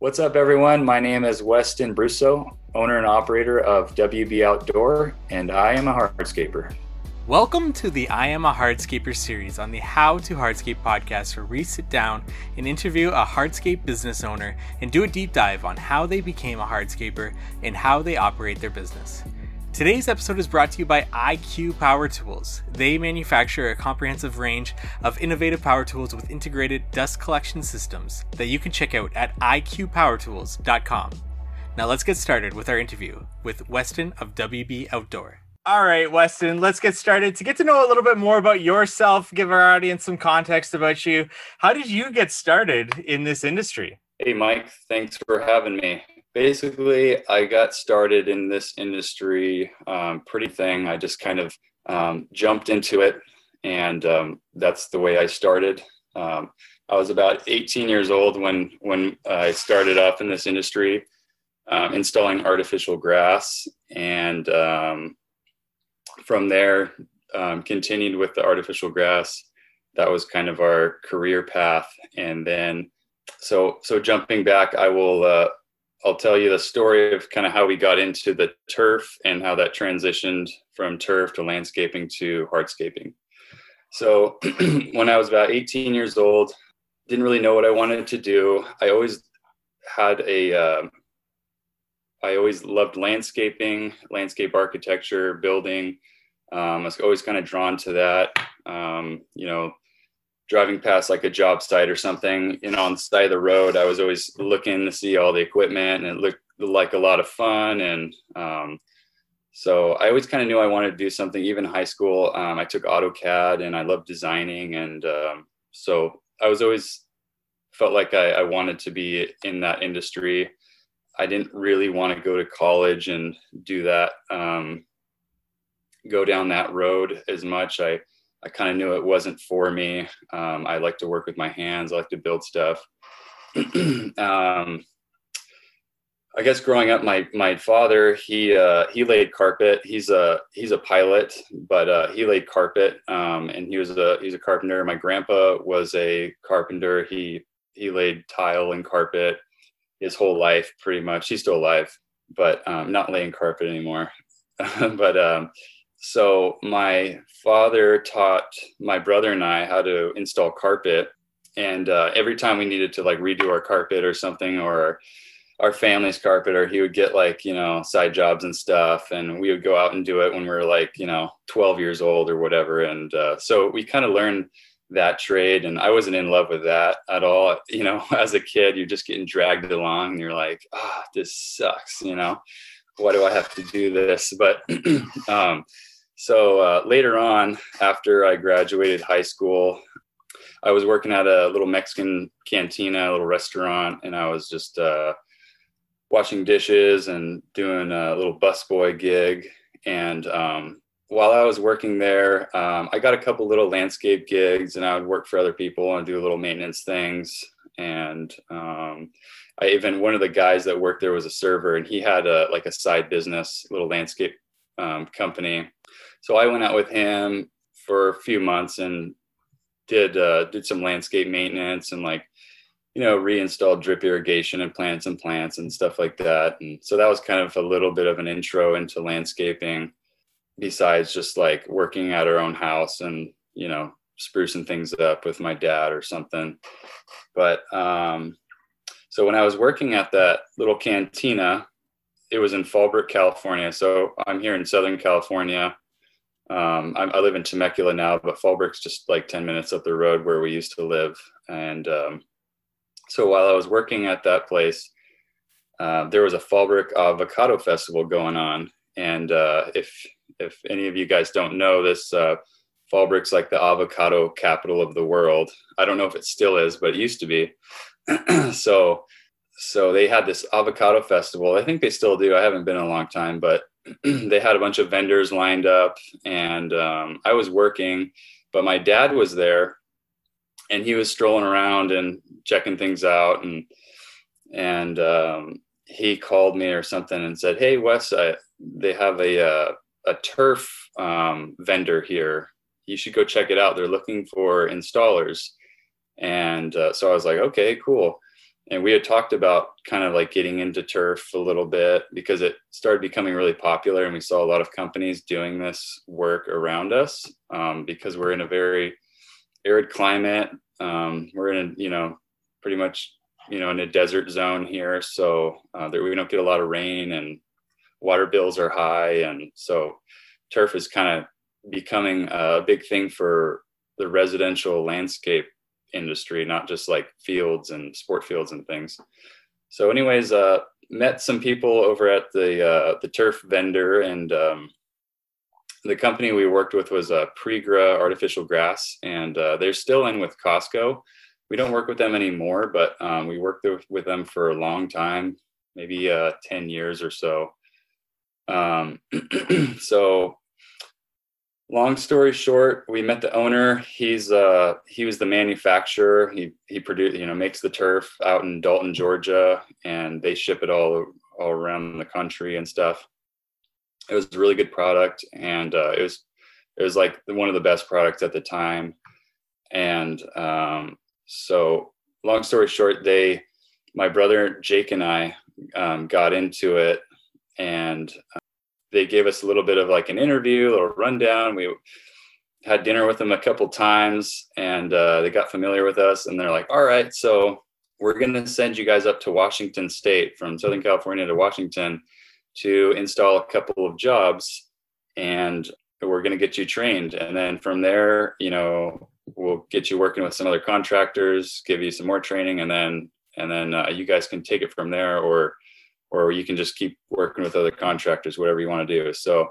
What's up, everyone? My name is Weston Brusso, owner and operator of WB Outdoor, and I am a hardscaper. Welcome to the I Am a Hardscaper series on the How to Hardscape podcast, where we sit down and interview a hardscape business owner and do a deep dive on how they became a hardscaper and how they operate their business. Today's episode is brought to you by IQ Power Tools. They manufacture a comprehensive range of innovative power tools with integrated dust collection systems that you can check out at iqpowertools.com. Now let's get started with our interview with Weston of WB Outdoor. All right, Weston, let's get started. To get to know a little bit more about yourself, give our audience some context about you. How did you get started in this industry? Hey, Mike, thanks for having me basically i got started in this industry um, pretty thing. I just kind of um, jumped into it and um, that's the way i started. Um, i was about 18 years old when when i started off in this industry um, installing artificial grass and um, from there continued with the artificial grass. That was kind of our career path. And then so so jumping back i will uh, I'll tell you the story of kind of how we got into the turf and how that transitioned from turf to landscaping to hardscaping. So when I was about 18 years old, didn't really know what I wanted to do. I always had a, uh, I always loved landscaping, landscape architecture, building. Um, I was always kind of drawn to that. Um, you know, driving past like a job site or something, you know, on the side of the road, I was always looking to see all the equipment and it looked like a lot of fun. And um, so I always kind of knew I wanted to do something, even high school. Um, I took AutoCAD and I loved designing. And um, so I was always felt like I, I wanted to be in that industry. I didn't really want to go to college and do that, um, go down that road as much. I, I kind of knew it wasn't for me. Um, I like to work with my hands. I like to build stuff. um, I guess growing up, my my father he uh, he laid carpet. He's a he's a pilot, but uh, he laid carpet, um, and he was a he's a carpenter. My grandpa was a carpenter. He he laid tile and carpet his whole life, pretty much. He's still alive, but um, not laying carpet anymore. but um, so my father taught my brother and I how to install carpet. And uh, every time we needed to like redo our carpet or something, or our family's carpet, or he would get like, you know, side jobs and stuff. And we would go out and do it when we were like, you know, 12 years old or whatever. And uh, so we kind of learned that trade. And I wasn't in love with that at all. You know, as a kid, you're just getting dragged along and you're like, ah, oh, this sucks, you know, why do I have to do this? But, um, so uh, later on, after I graduated high school, I was working at a little Mexican cantina, a little restaurant, and I was just uh, washing dishes and doing a little busboy gig. And um, while I was working there, um, I got a couple little landscape gigs, and I would work for other people and do little maintenance things. And um, I even one of the guys that worked there was a server, and he had a like a side business, little landscape um, company so I went out with him for a few months and did uh, did some landscape maintenance and like you know reinstalled drip irrigation and plants and plants and stuff like that. And so that was kind of a little bit of an intro into landscaping, besides just like working at our own house and you know sprucing things up with my dad or something. But um, so when I was working at that little cantina, it was in Fallbrook, California. So I'm here in Southern California um, I, I, live in Temecula now, but Fallbrook's just like 10 minutes up the road where we used to live. And um, so while I was working at that place, uh, there was a Fallbrook Avocado Festival going on. And uh, if if any of you guys don't know this, uh, Fallbrook's like the avocado capital of the world. I don't know if it still is, but it used to be. so so they had this avocado festival. I think they still do. I haven't been in a long time, but they had a bunch of vendors lined up and um, i was working but my dad was there and he was strolling around and checking things out and and um, he called me or something and said hey wes I, they have a, a, uh, a turf um, vendor here. You should go check it out. They're looking for installers. And uh, so i was like okay cool and we had talked about kind of like getting into turf a little bit because it started becoming really popular and we saw a lot of companies doing this work around us um, because we're in a very arid climate. Um, we're in a you know pretty much you know in a desert zone here. So uh, there, we don't get a lot of rain and water bills are high. And so turf is kind of becoming a big thing for the residential landscape industry, not just like fields and sport fields and things. So, anyways, uh, met some people over at the uh, the turf vendor, and um, the company we worked with was uh, Pregra Artificial Grass, and uh, they're still in with Costco. We don't work with them anymore, but um, we worked with them for a long time, maybe uh, ten years or so. Um, so long story short we met the owner. He's uh he was the manufacturer. He he produced you know makes the turf out in dalton georgia and they ship it all all around the country and stuff. It was a really good product and uh, it was it was like one of the best products at the time. And um, so long story short they my brother jake and i um, got into it and they gave us a little bit of like an interview or rundown. We had dinner with them a couple times and uh, they got familiar with us and they're like, all right, so we're going to send you guys up to Washington State from Southern California to Washington to install a couple of jobs and we're going to get you trained. And then from there, you know, we'll get you working with some other contractors, give you some more training, and then and then uh, you guys can take it from there or or you can just keep working with other contractors, whatever you want to do. So,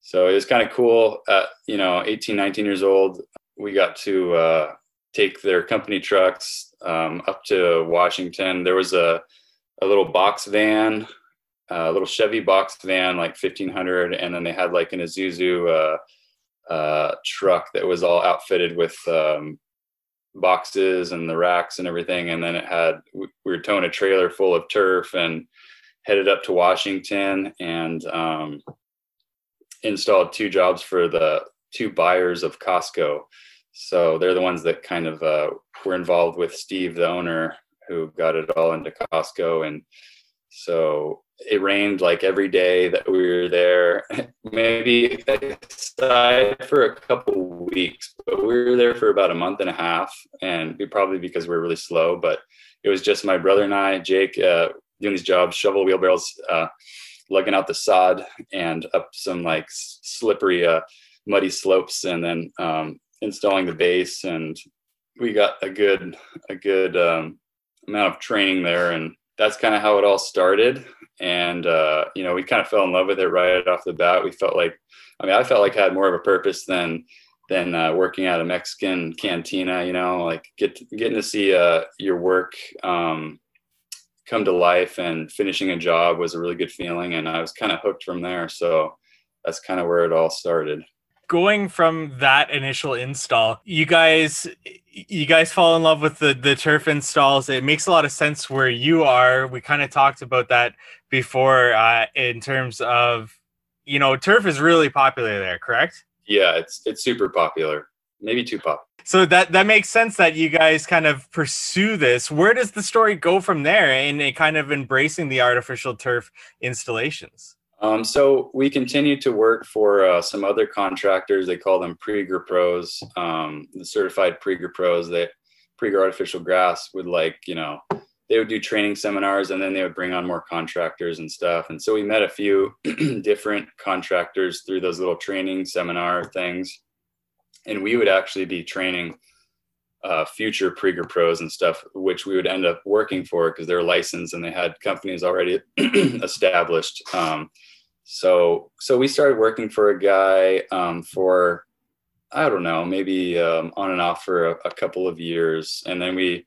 so it was kind of cool. At, you know, 18, 19 years old, we got to uh, take their company trucks um, up to Washington. There was a, a little box van, a little Chevy box van, like 1500. And then they had like an Isuzu uh, uh, truck that was all outfitted with um, boxes and the racks and everything. And then it had, we were towing a trailer full of turf and headed up to Washington and um, installed two jobs for the two buyers of Costco. So they're the ones that kind of uh, were involved with Steve, the owner, who got it all into Costco. And so it rained like every day that we were there, maybe aside for a couple weeks, but we were there for about a month and a half. And probably because we are really slow, but it was just my brother and I, Jake, uh, doing these jobs, shovel wheelbarrows, uh, lugging out the sod and up some like slippery, uh, muddy slopes, and then um, installing the base. And we got a good, a good um, amount of training there, and that's kind of how it all started. And uh, you know, we kind of fell in love with it right off the bat. We felt like, I mean, I felt like I had more of a purpose than than uh, working at a Mexican cantina. You know, like get getting to see uh, your work. Um, come to life and finishing a job was a really good feeling and i was kind of hooked from there. So that's kind of where it all started. Going from that initial install you guys you guys fall in love with the the turf installs. It makes a lot of sense where you are. We kind of talked about that before uh, in terms of you know turf is really popular there correct? Yeah it's it's super popular. Maybe too popular so that that makes sense that you guys kind of pursue this. Where does the story go from there in kind of embracing the artificial turf installations? Um, so we continue to work for uh, some other contractors. They call them Pregra pros um, the certified Pregra pros that Pregra artificial grass would like you know they would do training seminars and then they would bring on more contractors and stuff. And so we met a few different contractors through those little training seminar things and we would actually be training uh, future Pregra pros and stuff, which we would end up working for because they're licensed and they had companies already established. Um, so, so we started working for a guy um, for, I don't know, maybe um, on and off for a, a, couple of years, and then we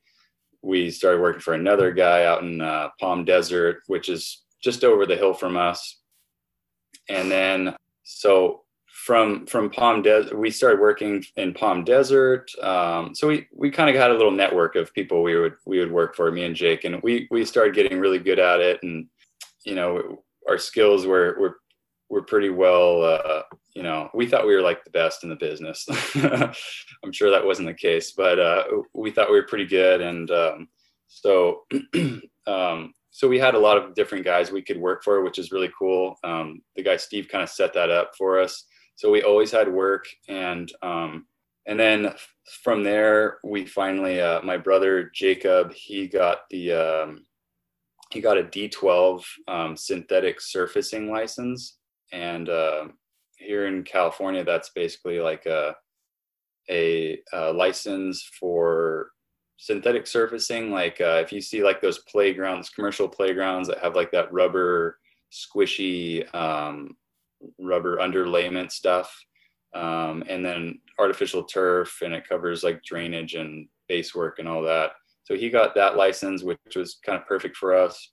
we started working for another guy out in uh, Palm Desert, which is just over the hill from us. And then, so from from Palm Desert, we started working in Palm Desert. Um, so we we kind of had a little network of people we would we would work for, me and Jake, and we we started getting really good at it, and you know our skills were were were pretty well. Uh, you know, we thought we were like the best in the business. I'm sure that wasn't the case, but uh, we thought we were pretty good, and um, So, um, so we had a lot of different guys we could work for, which is really cool. Um, the guy Steve kind of set that up for us. So we always had work, and um, and then from there we finally, uh, my brother Jacob, he got the um, he got a D12 um, synthetic surfacing license, and uh, here in California, that's basically like a a, a license for synthetic surfacing. Like uh, if you see like those playgrounds commercial playgrounds that have like that rubber squishy um, rubber underlayment stuff um, and then artificial turf and it covers like drainage and base work and all that. So he got that license which was kind of perfect for us.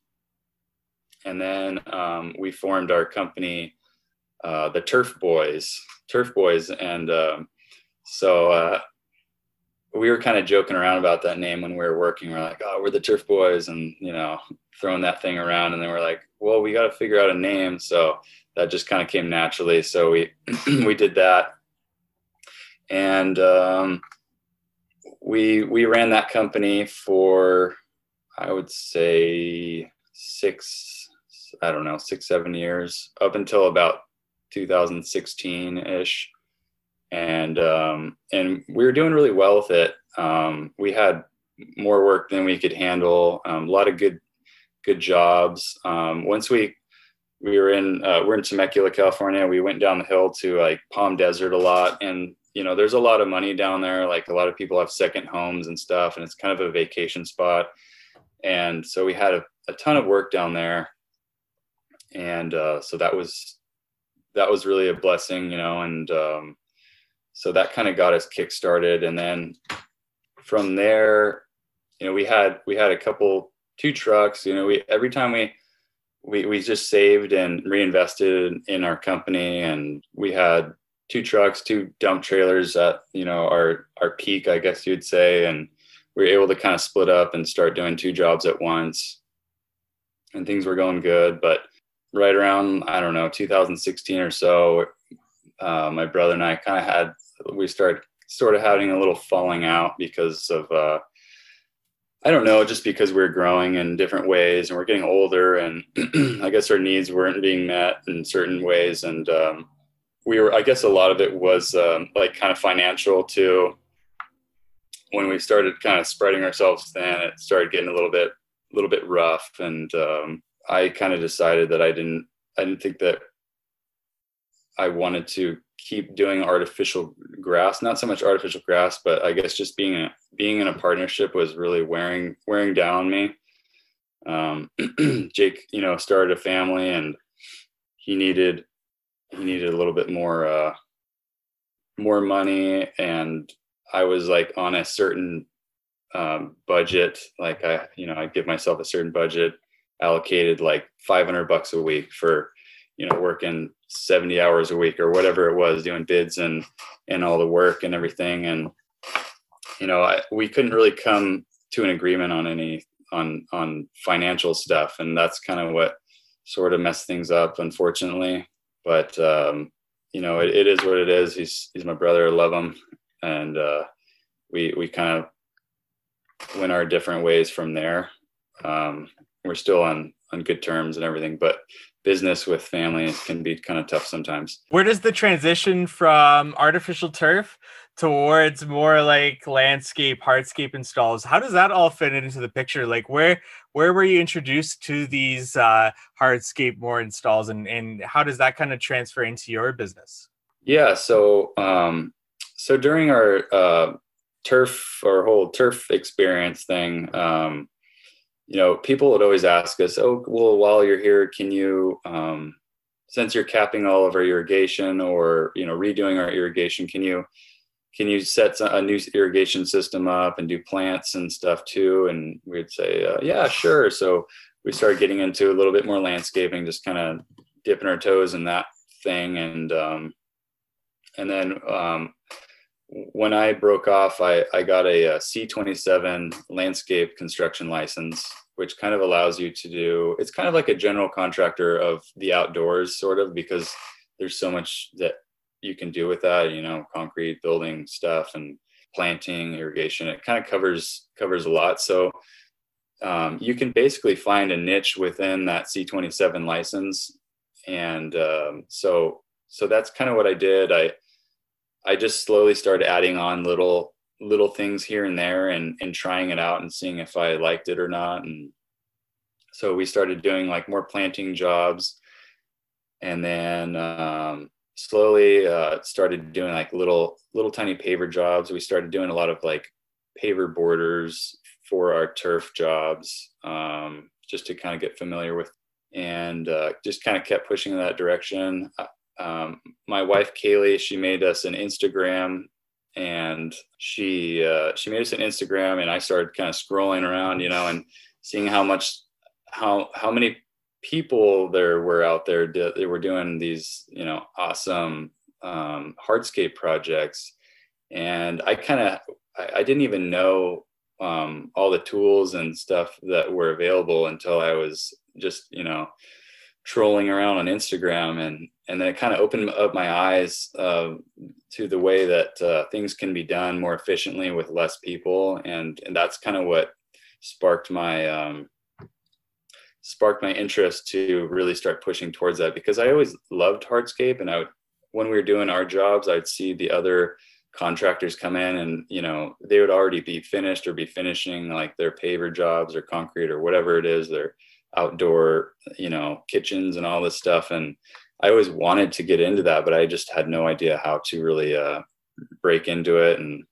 And then um, we formed our company uh, the turf boys turf boys and um, so uh, we were kind of joking around about that name when we were working. We are like, oh, we're the Turf Boys, and you know, throwing that thing around. And then we're like, well, we got to figure out a name. So that just kind of came naturally. So we we did that, and um, we we ran that company for I would say six, I don't know, six seven years up until about 2016 ish and um, and we were doing really well with it. Um, we had more work than we could handle. Um, a lot of good good jobs. Um, once we we were in uh, we're in Temecula, California. We went down the hill to like Palm Desert a lot, and you know there's a lot of money down there. Like a lot of people have second homes and stuff, and it's kind of a vacation spot. And so we had a, a ton of work down there, and uh, so that was that was really a blessing, you know. And um, so that kind of got us kickstarted and then from there you know we had we had a couple two trucks you know we every time we we, we just saved and reinvested in our company and we had two trucks two dump trailers at you know our our peak i guess you'd say and we were able to kind of split up and start doing two jobs at once. And things were going good but right around i don't know 2016 or so uh, my brother and i kind of had we started sort of having a little falling out because of uh, I don't know, just because we're growing in different ways and we're getting older, and I guess our needs weren't being met in certain ways, and um, we were. I guess a lot of it was um, like kind of financial too. When we started kind of spreading ourselves thin, it started getting a little bit, a little bit rough, and um, I kind of decided that I didn't, I didn't think that I wanted to keep doing artificial grass not so much artificial grass but i guess just being a, being in a partnership was really wearing wearing down me. Um, jake you know started a family and he needed he needed a little bit more uh more money. And i was like on a certain um, budget like i you know i give myself a certain budget allocated like 500 bucks a week for you know working 70 hours a week or whatever it was doing bids and and all the work and everything. And you know I, we couldn't really come to an agreement on any on on financial stuff. And that's kind of what sort of messed things up unfortunately. But um you know it, it is what it is. He's he's my brother. I love him. And uh we we kind of went our different ways from there. Um we're still on on good terms and everything but business with families can be kind of tough sometimes. Where does the transition from artificial turf towards more like landscape hardscape installs how does that all fit into the picture like where where were you introduced to these uh hardscape more installs and and how does that kind of transfer into your business yeah so um so during our uh turf or whole turf experience thing um you know, people would always ask us, "Oh, well, while you're here, can you, um, since you're capping all of our irrigation or you know redoing our irrigation, can you can you set a new irrigation system up and do plants and stuff too?" And we'd say, uh, "Yeah, sure." So we started getting into a little bit more landscaping, just kind of dipping our toes in that thing, and um, and then um, when I broke off, I, I got a a C27 landscape construction license, which kind of allows you to do, it's kind of like a general contractor of the outdoors, sort of, because there's so much that you can do with that, you know, concrete, building stuff and planting, irrigation. It kind of covers covers a lot. So um, you can basically find a niche within that C27 license. And um, so, so that's kind of what I did. I, I just slowly started adding on little, little things here and there and, and trying it out and seeing if I liked it or not. And so we started doing like more planting jobs and then um, slowly uh, started doing like little, little tiny paver jobs. We started doing a lot of like paver borders for our turf jobs um, just to kind of get familiar with and uh, just kind of kept pushing in that direction. Um, my wife Kaylee, she made us an Instagram and she uh, she made us an Instagram and I started kind of scrolling around, you know, and seeing how much how how many people there were out there They were doing these, you know, awesome um, hardscape projects. And I kind of I, I didn't even know um, all the tools and stuff that were available until I was just, you know, trolling around on Instagram and and then it kind of opened up my eyes uh, to the way that uh, things can be done more efficiently with less people. And and that's kind of what sparked my um, sparked my interest to really start pushing towards that. Because I always loved hardscape and I would when we were doing our jobs I'd see the other contractors come in and you know they would already be finished or be finishing like their paver jobs or concrete or whatever it is their outdoor you know kitchens and all this stuff. And i always wanted to get into that but i just had no idea how to really uh, break into it and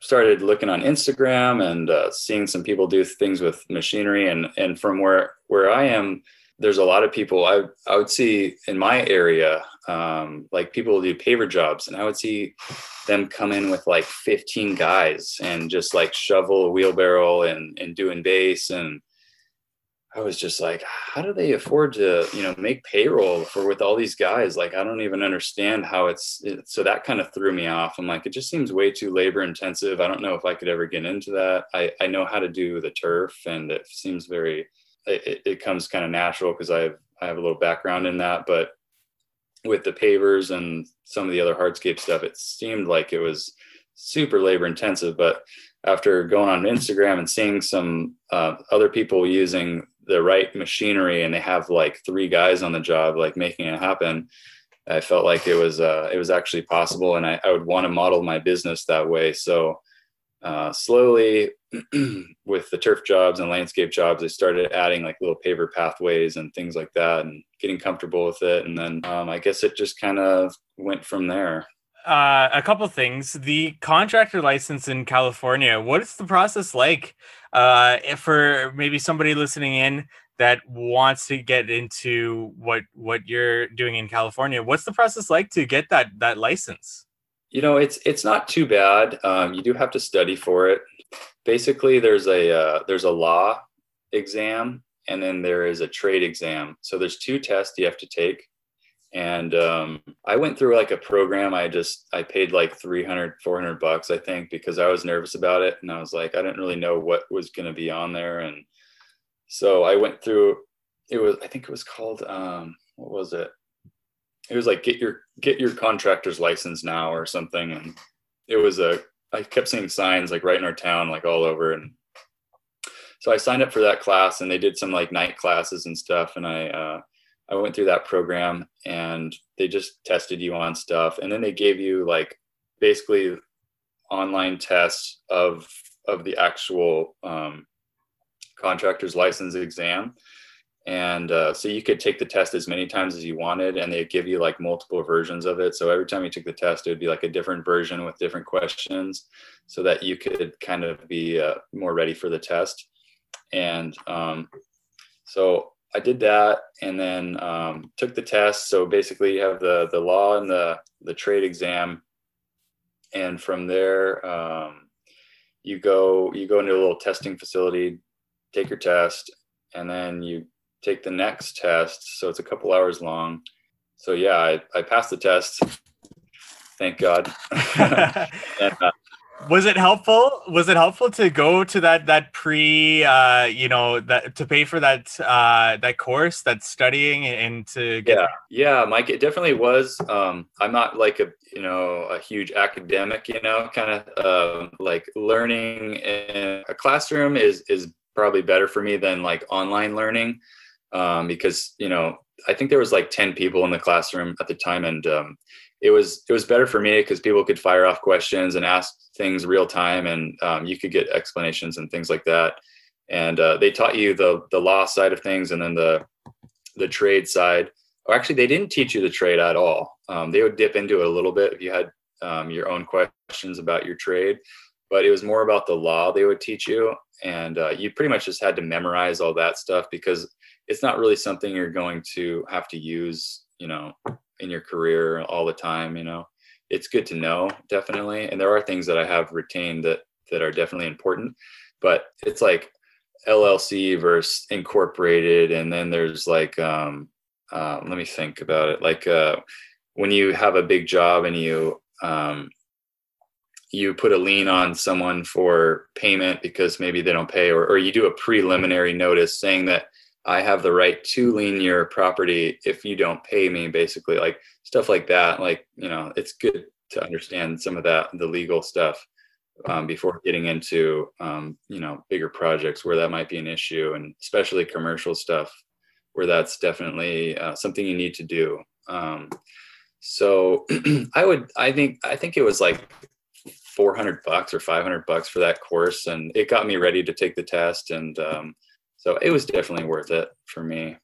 started looking on instagram and uh, seeing some people do things with machinery and and from where where i am there's a lot of people I, I would see in my area, um, like people do paver jobs, and I would see them come in with like 15 guys and just like shovel a wheelbarrow and, and doing base. And I was just like, how do they afford to, you know, make payroll for with all these guys? Like, I don't even understand how it's, it, so that kind of threw me off. I'm like, it just seems way too labor intensive. I don't know if I could ever get into that. I, I know how to do the turf and it seems very, it, it comes kind of natural because I have I have a little background in that, but with the pavers and some of the other hardscape stuff, it seemed like it was super labor intensive. But after going on Instagram and seeing some uh, other people using the right machinery and they have like three guys on the job, like making it happen, I felt like it was uh, it was actually possible, and I, I would want to model my business that way. So uh, slowly with the turf jobs and landscape jobs, I started adding like little paver pathways and things like that and getting comfortable with it. And then um, I guess it just kind of went from there. Uh, a couple things. The contractor license in California, what is the process like uh, for maybe somebody listening in that wants to get into what what you're doing in California? What's the process like to get that that license? You know, it's it's not too bad. Um, you do have to study for it. Basically, there's a uh, there's a law exam and then there is a trade exam. So there's two tests you have to take. And um, I went through like a program. I just I paid like 300, 400 bucks, I think, because I was nervous about it, and I was like, I didn't really know what was going to be on there, and so I went through. It was I think it was called um, what was it? it was like get your get your contractor's license now or something and it was a i kept seeing signs like right in our town like all over and so i signed up for that class and they did some like night classes and stuff and i uh, i went through that program and they just tested you on stuff. And then they gave you like basically online tests of of the actual um, contractor's license exam. And uh, so you could take the test as many times as you wanted and they give you like multiple versions of it. So every time you took the test it would be like a different version with different questions so that you could kind of be uh, more ready for the test. And um, so i did that and then um, took the test so basically you have the the law and the the trade exam and from there um, you go you go into a little testing facility take your test and then you take the next test. So it's a couple hours long. So yeah, I, I passed the test. Thank God. and, uh, was it helpful? Was it helpful to go to that that pre uh you know that to pay for that uh that course that studying and to get Yeah, yeah, Mike, it definitely was. Um I'm not like a you know a huge academic, you know, kind of uh, like learning in a classroom is is probably better for me than like online learning um, because you know I think there was like ten people in the classroom at the time, and um, it was it was better for me because people could fire off questions and ask things real time, and um, you could get explanations and things like that. And uh, they taught you the the law side of things, and then the the trade side. Or actually, they didn't teach you the trade at all. Um, they would dip into it a little bit if you had um, your own questions about your trade, but it was more about the law they would teach you, and uh, you pretty much just had to memorize all that stuff because it's not really something you're going to have to use, you know, in your career all the time. You know, it's good to know definitely, and there are things that I have retained that that are definitely important, but it's like LLC versus incorporated, and then there's like, um, uh, let me think about it, like uh, when you have a big job and you um, you put a lien on someone for payment because maybe they don't pay, or, or you do a preliminary notice saying that I have the right to lien your property if you don't pay me, basically, like stuff like that. Like, you know, it's good to understand some of that, the legal stuff, um, before getting into, um, you know, bigger projects where that might be an issue, and especially commercial stuff where that's definitely uh, something you need to do. Um, so I would, I think, I think it was like 400 bucks or 500 bucks for that course, and it got me ready to take the test and um, so it was definitely worth it for me.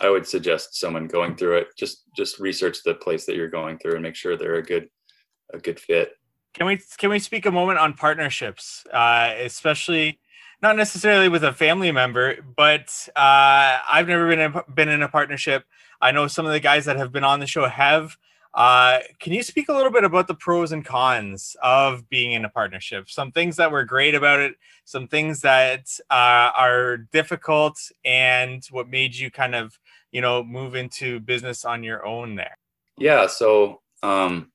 I would suggest someone going through it. Just just research the place that you're going through and make sure they're a good a good fit. Can we can we speak a moment on partnerships? Uh, especially not necessarily with a family member but uh, i've never been in, been in a partnership. I know some of the guys that have been on the show have uh, can you speak a little bit about the pros and cons of being in a partnership? Some things that were great about it, some things that uh, are difficult, and what made you kind of, you know, move into business on your own there? Yeah. So um,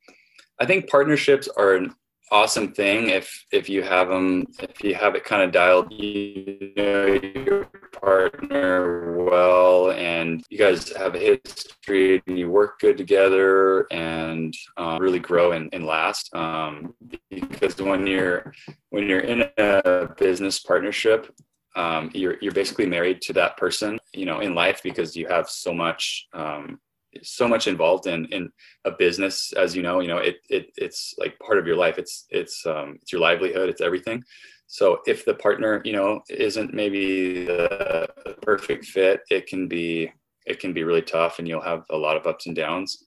I think partnerships are awesome thing if if you have them if you have it kind of dialed you know your partner well and you guys have a history and you work good together and um, really grow and, and last um, because when you're when you're in a business partnership um, you're you're basically married to that person you know in life because you have so much um, so much involved in in a business as you know you know it, it it's like part of your life. It's it's um it's your livelihood. It's everything. So if the partner you know isn't maybe the perfect fit it can be it can be really tough and you'll have a lot of ups and downs.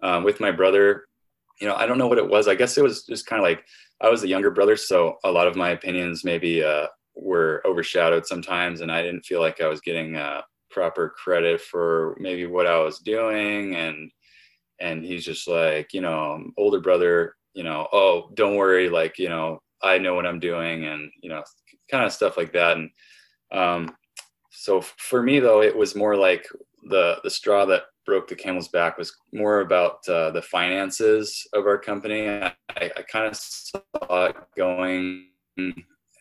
Um, with my brother you know i don't know what it was. I guess it was just kind of like i was the younger brother so a lot of my opinions maybe uh, were overshadowed sometimes and i didn't feel like i was getting uh, proper credit for maybe what I was doing and and he's just like you know older brother you know oh don't worry like you know I know what I'm doing and you know kind of stuff like that and um so for me though it was more like the the straw that broke the camel's back was more about uh, the finances of our company. I, I kind of saw it going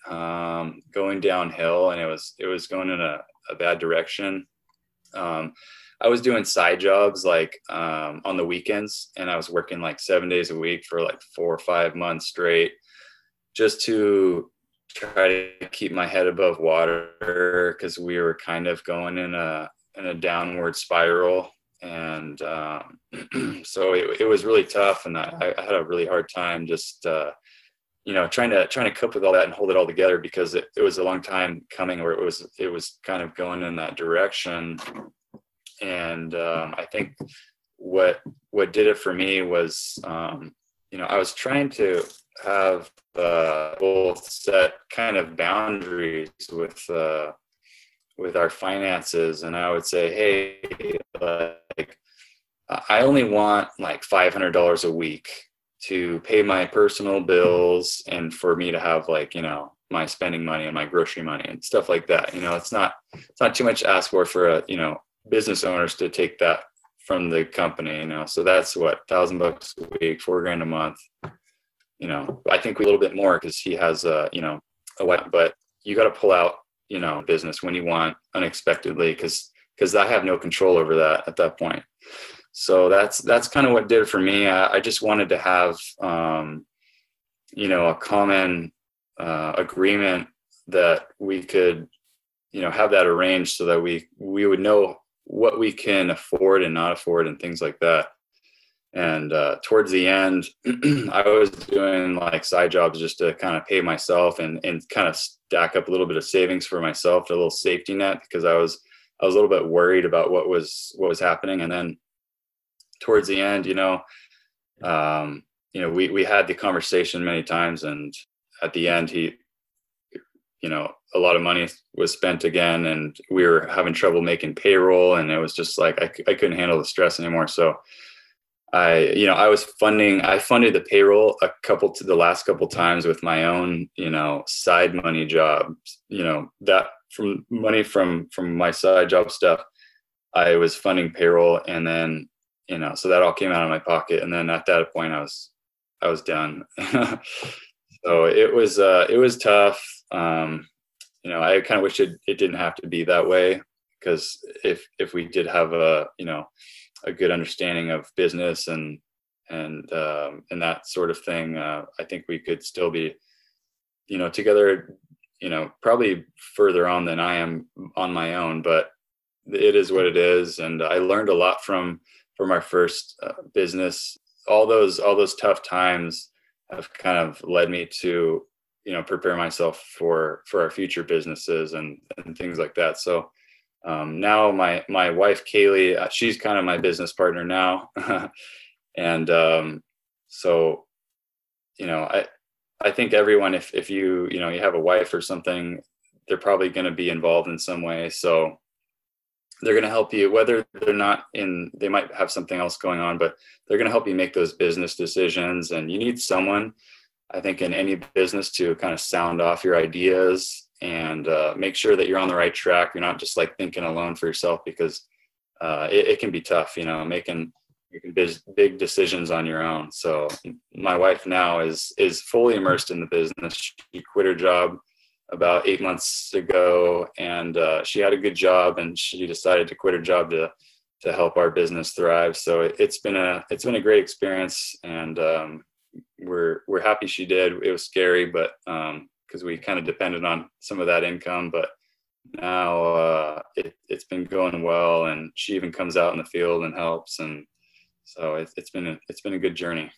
um, going downhill and it was it was going in a a bad direction. Um, I was doing side jobs like um, on the weekends, and I was working like seven days a week for like four or five months straight, just to try to keep my head above water because we were kind of going in a in a downward spiral, and um, so it, it was really tough, and I, I, had a really hard time just uh, you know trying to trying to cope with all that and hold it all together because it, it was a long time coming where it was it was kind of going in that direction. And um, i think what what did it for me was um, you know i was trying to have uh, both set kind of boundaries with uh, with our finances. And i would say hey like i only want like $500 a week to pay my personal bills and for me to have like you know my spending money and my grocery money and stuff like that. You know it's not it's not too much to ask for for a you know business owners to take that from the company you know. So that's what thousand bucks a week four grand a month. You know i think we a little bit more because he has a you know a wife but you got to pull out you know business when you want unexpectedly because because i have no control over that at that point so that's that's kind of what did for me. I, I just wanted to have um, you know a common uh, agreement that we could, you know, have that arranged so that we we would know what we can afford and not afford and things like that. And uh, towards the end, I was doing like side jobs just to kind of pay myself and and kind of stack up a little bit of savings for myself, a little safety net because I was I was a little bit worried about what was what was happening. And then towards the end, you know, um, you know, we we had the conversation many times, and at the end, he, you know, a lot of money was spent again, and we were having trouble making payroll, and it was just like I I couldn't handle the stress anymore. So. I, you know, I was funding, I funded the payroll a couple to the last couple times with my own, you know, side money job, you know, that from money from, from my side job stuff, I was funding payroll and then you know, so that all came out of my pocket. And then at that point, I was, I was done. so it was, uh, it was tough. Um, you know, I kind of wish it, it didn't have to be that way because if, if we did have a, you know, a good understanding of business and, and, um, and that sort of thing, uh, I think we could still be, you know, together, you know, probably further on than I am on my own, but it is what it is. And I learned a lot from, from my first uh, business. All those all those tough times have kind of led me to you know prepare myself for for our future businesses and and things like that. So um, now my my wife kaylee uh, she's kind of my business partner now. And um, so you know i i think everyone if if you you know you have a wife or something they're probably going to be involved in some way. So they're going to help you whether they're not in they might have something else going on but they're going to help you make those business decisions. And you need someone i think in any business to kind of sound off your ideas and uh, make sure that you're on the right track. You're not just like thinking alone for yourself because uh, it, it, can be tough you know making making big, big decisions on your own. So my wife now is is fully immersed in the business. She quit her job about eight months ago, and uh, she had a good job, and she decided to quit her job to to help our business thrive. So it, has been a it's been a great experience, and um, we're we're happy she did. It was scary, but because um, we kind of depended on some of that income, but now uh, it, it's been going well, and she even comes out in the field and helps, and so it, it's been a, it's been a good journey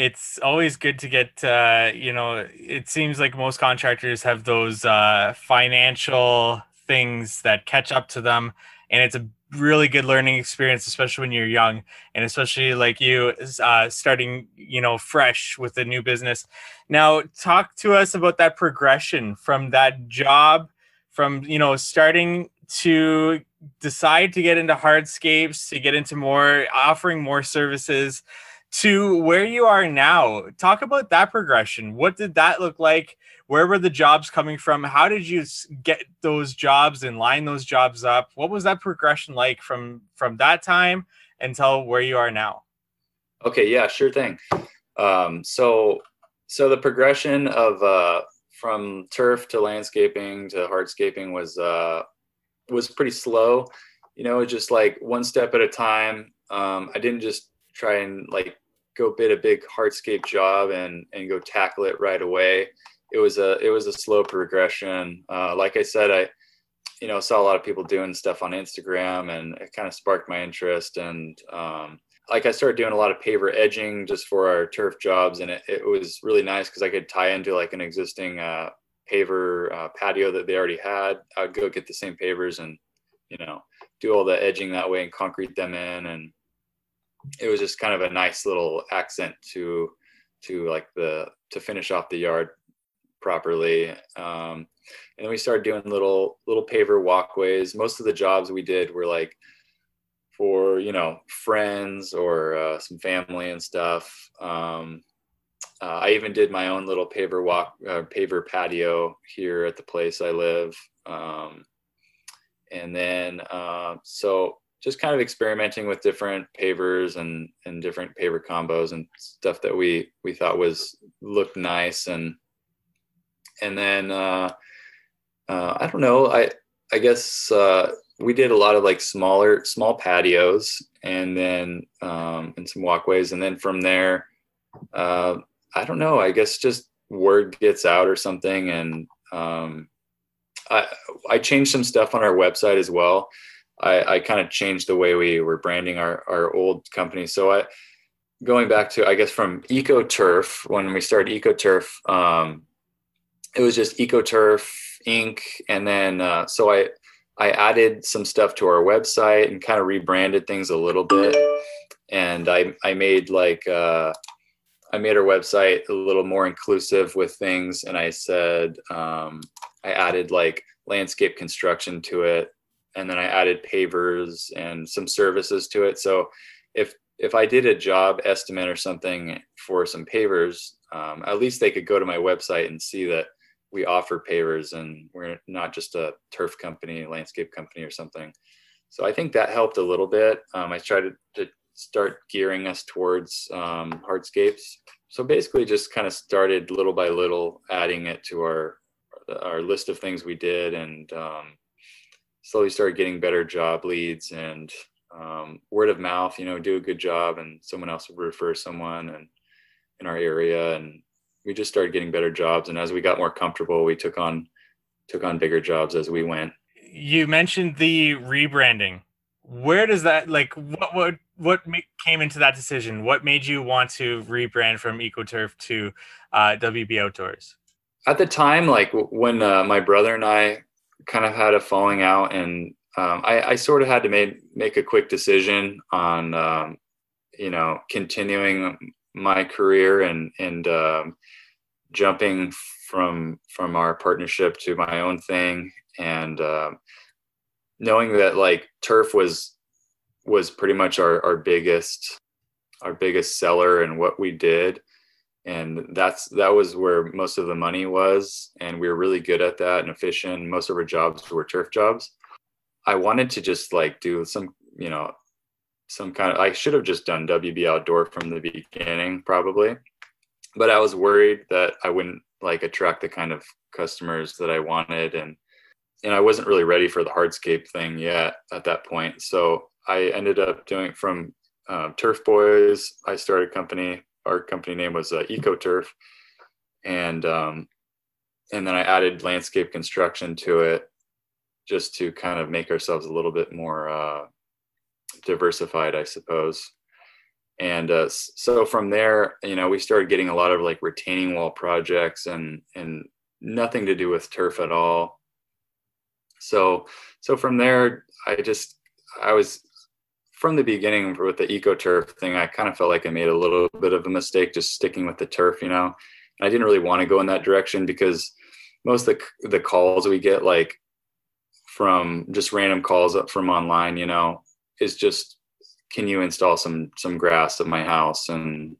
it's always good to get uh, you know it seems like most contractors have those uh, financial things that catch up to them and it's a really good learning experience especially when you're young and especially like you uh, starting you know fresh with a new business. Now talk to us about that progression from that job from you know starting to decide to get into hardscapes to get into more offering more services to where you are now. Talk about that progression. What did that look like? Where were the jobs coming from? How did you get those jobs and line those jobs up? What was that progression like from from that time until where you are now? Okay, yeah, sure thing. Um, so so the progression of uh, from turf to landscaping to hardscaping was uh, was pretty slow. You know, just like one step at a time. Um, I didn't just try and like go bid a big hardscape job and and go tackle it right away. It was a it was a slow progression. Uh, like I said, I you know saw a lot of people doing stuff on Instagram, and it kind of sparked my interest. And um, like I started doing a lot of paver edging just for our turf jobs, and it, it was really nice because I could tie into like an existing uh, paver uh, patio that they already had. I would go get the same pavers and you know do all the edging that way and concrete them in and it was just kind of a nice little accent to to like the to finish off the yard properly. Um, and then we started doing little little paver walkways. Most of the jobs we did were like for you know friends or uh, some family and stuff. Um, uh, i even did my own little paver walk uh, paver patio here at the place i live. Um, and then uh, so just kind of experimenting with different pavers and and different paver combos and stuff that we we thought was looked nice. And and then uh, uh, I don't know. I I guess uh, we did a lot of like smaller small patios and then um, and some walkways. And then from there uh, I don't know. I guess just word gets out or something. And Um, I, I changed some stuff on our website as well. I, I kind of changed the way we were branding our, our old company. So I, going back to, I guess from EcoTurf, when we started EcoTurf, um, it was just EcoTurf Inc. And then, uh, so I, I added some stuff to our website and kind of rebranded things a little bit. And I, I made like, uh, I made our website a little more inclusive with things. And I said, um, I added like landscape construction to it. And then I added pavers and some services to it. So if, if I did a job estimate or something for some pavers, um, at least they could go to my website and see that we offer pavers and we're not just a turf company, landscape company or something. So I think that helped a little bit. Um, I tried to, to, start gearing us towards um, hardscapes. So basically, just kind of started little by little adding it to our our list of things we did, and um, slowly started getting better job leads and um, word of mouth. You know, do a good job, and someone else would refer someone and in our area, and we just started getting better jobs. And as we got more comfortable, we took on took on bigger jobs as we went. You mentioned the rebranding. Where does that like what what what came into that decision? What made you want to rebrand from EcoTurf to uh, WB Outdoors? At the time, like when uh, my brother and I kind of had a falling out, and um, I, I, sort of had to make make a quick decision on um, you know continuing my career and and um, jumping from from our partnership to my own thing. And uh, knowing that like turf was was pretty much our, our biggest our biggest seller and what we did and that's that was where most of the money was and we were really good at that and efficient. Most of our jobs were turf jobs. I wanted to just like do some you know some kind of i should have just done wb outdoor from the beginning probably. But i was worried that i wouldn't like attract the kind of customers that i wanted and and i wasn't really ready for the hardscape thing yet at that point. So i ended up doing from uh, turf boys. I started a company our company name was uh, ecoturf. And um, and then i added landscape construction to it just to kind of make ourselves a little bit more uh, diversified i suppose. And uh, so from there you know we started getting a lot of like retaining wall projects and and nothing to do with turf at all. So so from there i just i was from the beginning with the eco turf thing i kind of felt like i made a little bit of a mistake just sticking with the turf you know? I didn't really want to go in that direction because most of the, the calls we get like from just random calls up from online you know is just can you install some some grass at my house? And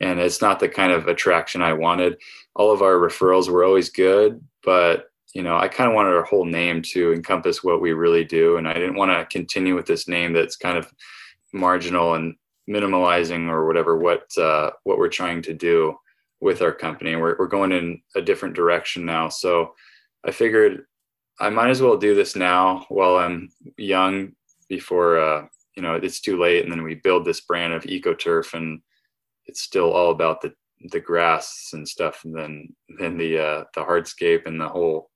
and it's not the kind of attraction i wanted. All of our referrals were always good but you know i kind of wanted our whole name to encompass what we really do and i didn't want to continue with this name that's kind of marginal and minimalizing or whatever what uh, what we're trying to do with our company. We're, we're going in a different direction now so i figured i might as well do this now while i'm young before uh, you know it's too late and then we build this brand of ecoturf and it's still all about the the grass and stuff and then then the uh the hardscape and the whole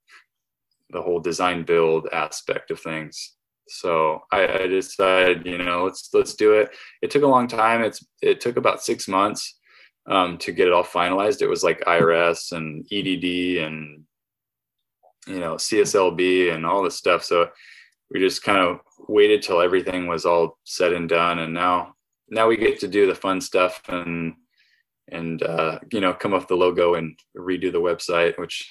the whole design build aspect of things. So I, I decided you know let's let's do it. It took a long time. It's it took about six months um, to get it all finalized. It was like irs and edd and you know cslb and all this stuff. So we just kind of waited till everything was all said and done. And now now we get to do the fun stuff and and uh, you know come up the logo and redo the website which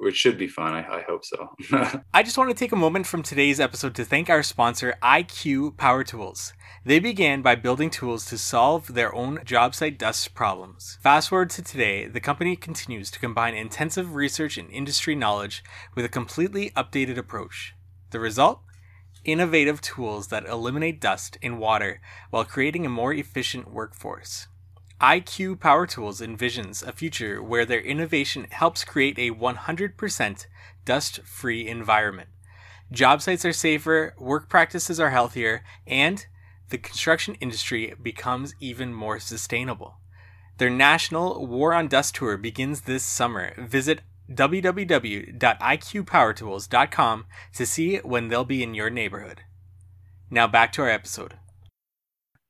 which should be fun i, I hope so i just want to take a moment from today's episode to thank our sponsor iq power tools they began by building tools to solve their own job site dust problems. Fast forward to today, the company continues to combine intensive research and industry knowledge with a completely updated approach. The result? Innovative tools that eliminate dust in water while creating a more efficient workforce. IQ Power Tools envisions a future where their innovation helps create a 100% dust free environment. Job sites are safer, work practices are healthier, and the construction industry becomes even more sustainable. Their national War on Dust tour begins this summer. Visit www.iqpowertools.com to see when they'll be in your neighborhood. Now back to our episode.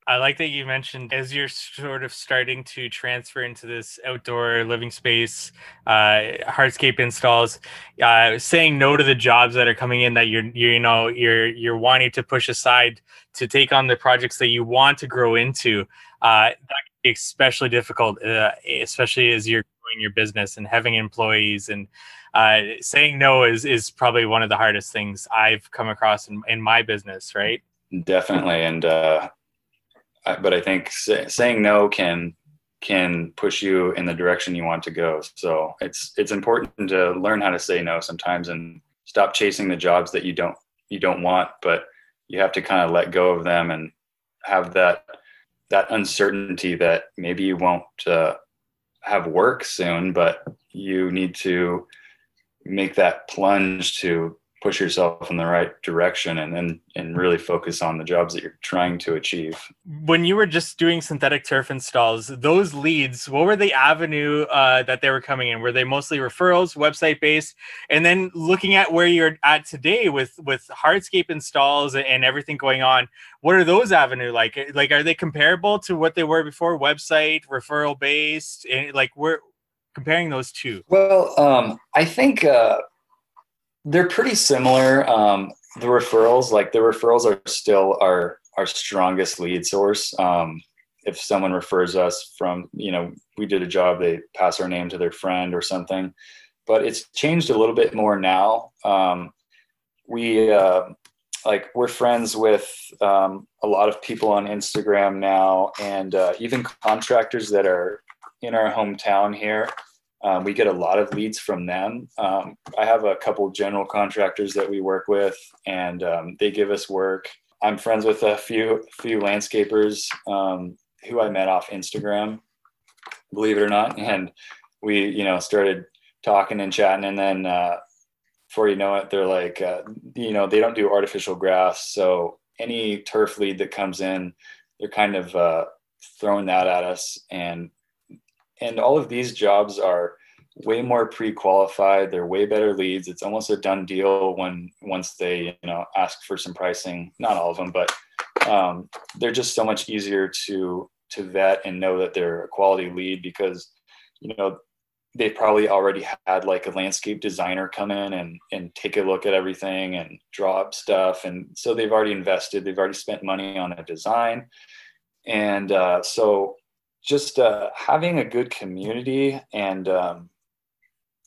I like that you mentioned as you're sort of starting to transfer into this outdoor living space, uh, hardscape installs, uh, saying no to the jobs that are coming in that you're, you're, know, you're, you're wanting to push aside to take on the projects that you want to grow into. Uh, that can be especially difficult, uh, especially as you're growing your business and having employees and uh, saying no is, is probably one of the hardest things I've come across in, in my business. Right. Definitely. And, uh, but I think say, saying no can can push you in the direction you want to go. So it's it's important to learn how to say no sometimes and stop chasing the jobs that you don't you don't want, but you have to kind of let go of them and have that that uncertainty that maybe you won't uh, have work soon, but you need to make that plunge to push yourself in the right direction and and, and really focus on the jobs that you're trying to achieve. When you were just doing synthetic turf installs, those leads, what were the avenue uh, that they were coming in? Were they mostly referrals, website based? And then looking at where you're at today with with hardscape installs and everything going on, what are those avenue like? Like are they comparable to what they were before? Website, referral based, and like we're comparing those two. Well, um, I think. Uh, they're pretty similar. Um, the referrals, like the referrals, are still our our strongest lead source. Um, if someone refers us from, you know, we did a job, they pass our name to their friend or something. But it's changed a little bit more now. Um, we uh, like we're friends with um, a lot of people on Instagram now, and uh, even contractors that are in our hometown here um, we get a lot of leads from them. Um, I have a couple general contractors that we work with, and um, they give us work. I'm friends with a few few landscapers um, who I met off Instagram, believe it or not, and we you know started talking and chatting, and then uh, before you know it, they're like, uh, you know, they don't do artificial grass, so any turf lead that comes in, they're kind of uh, throwing that at us, and and all of these jobs are way more pre-qualified. They're way better leads. It's almost a done deal when once they you know ask for some pricing. Not all of them but um, they're just so much easier to to vet and know that they're a quality lead because you know they probably already had like a landscape designer come in and and take a look at everything and draw up stuff. And so they've already invested. They've already spent money on a design. And uh, so just uh, having a good community and um,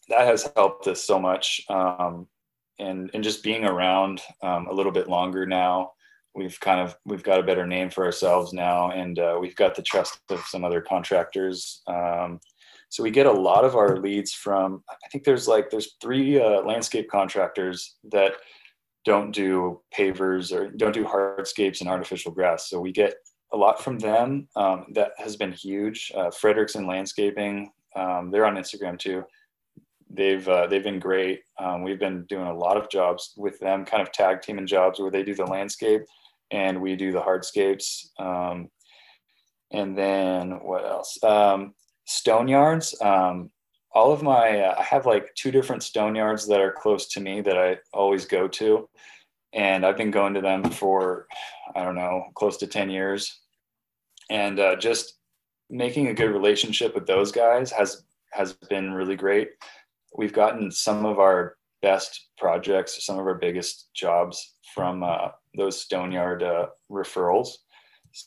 that has helped us so much um, and and just being around um, a little bit longer now. We've kind of we've got a better name for ourselves now and uh, we've got the trust of some other contractors um, so we get a lot of our leads from i think there's like there's three uh, landscape contractors that don't do pavers or don't do hardscapes and artificial grass. So we get a lot from them. Um, that has been huge. Uh, Frederickson Landscaping, um, they're on Instagram too. They've uh, they've been great. Um, we've been doing a lot of jobs with them, kind of tag teaming jobs where they do the landscape and we do the hardscapes. Um, and then what else? Um, stone yards. Um, all of my uh, I have like two different stone yards that are close to me that I always go to and I've been going to them for I don't know close to 10 years and uh, just making a good relationship with those guys has has been really great. We've gotten some of our best projects, some of our biggest jobs from uh, those Stoneyard uh, referrals.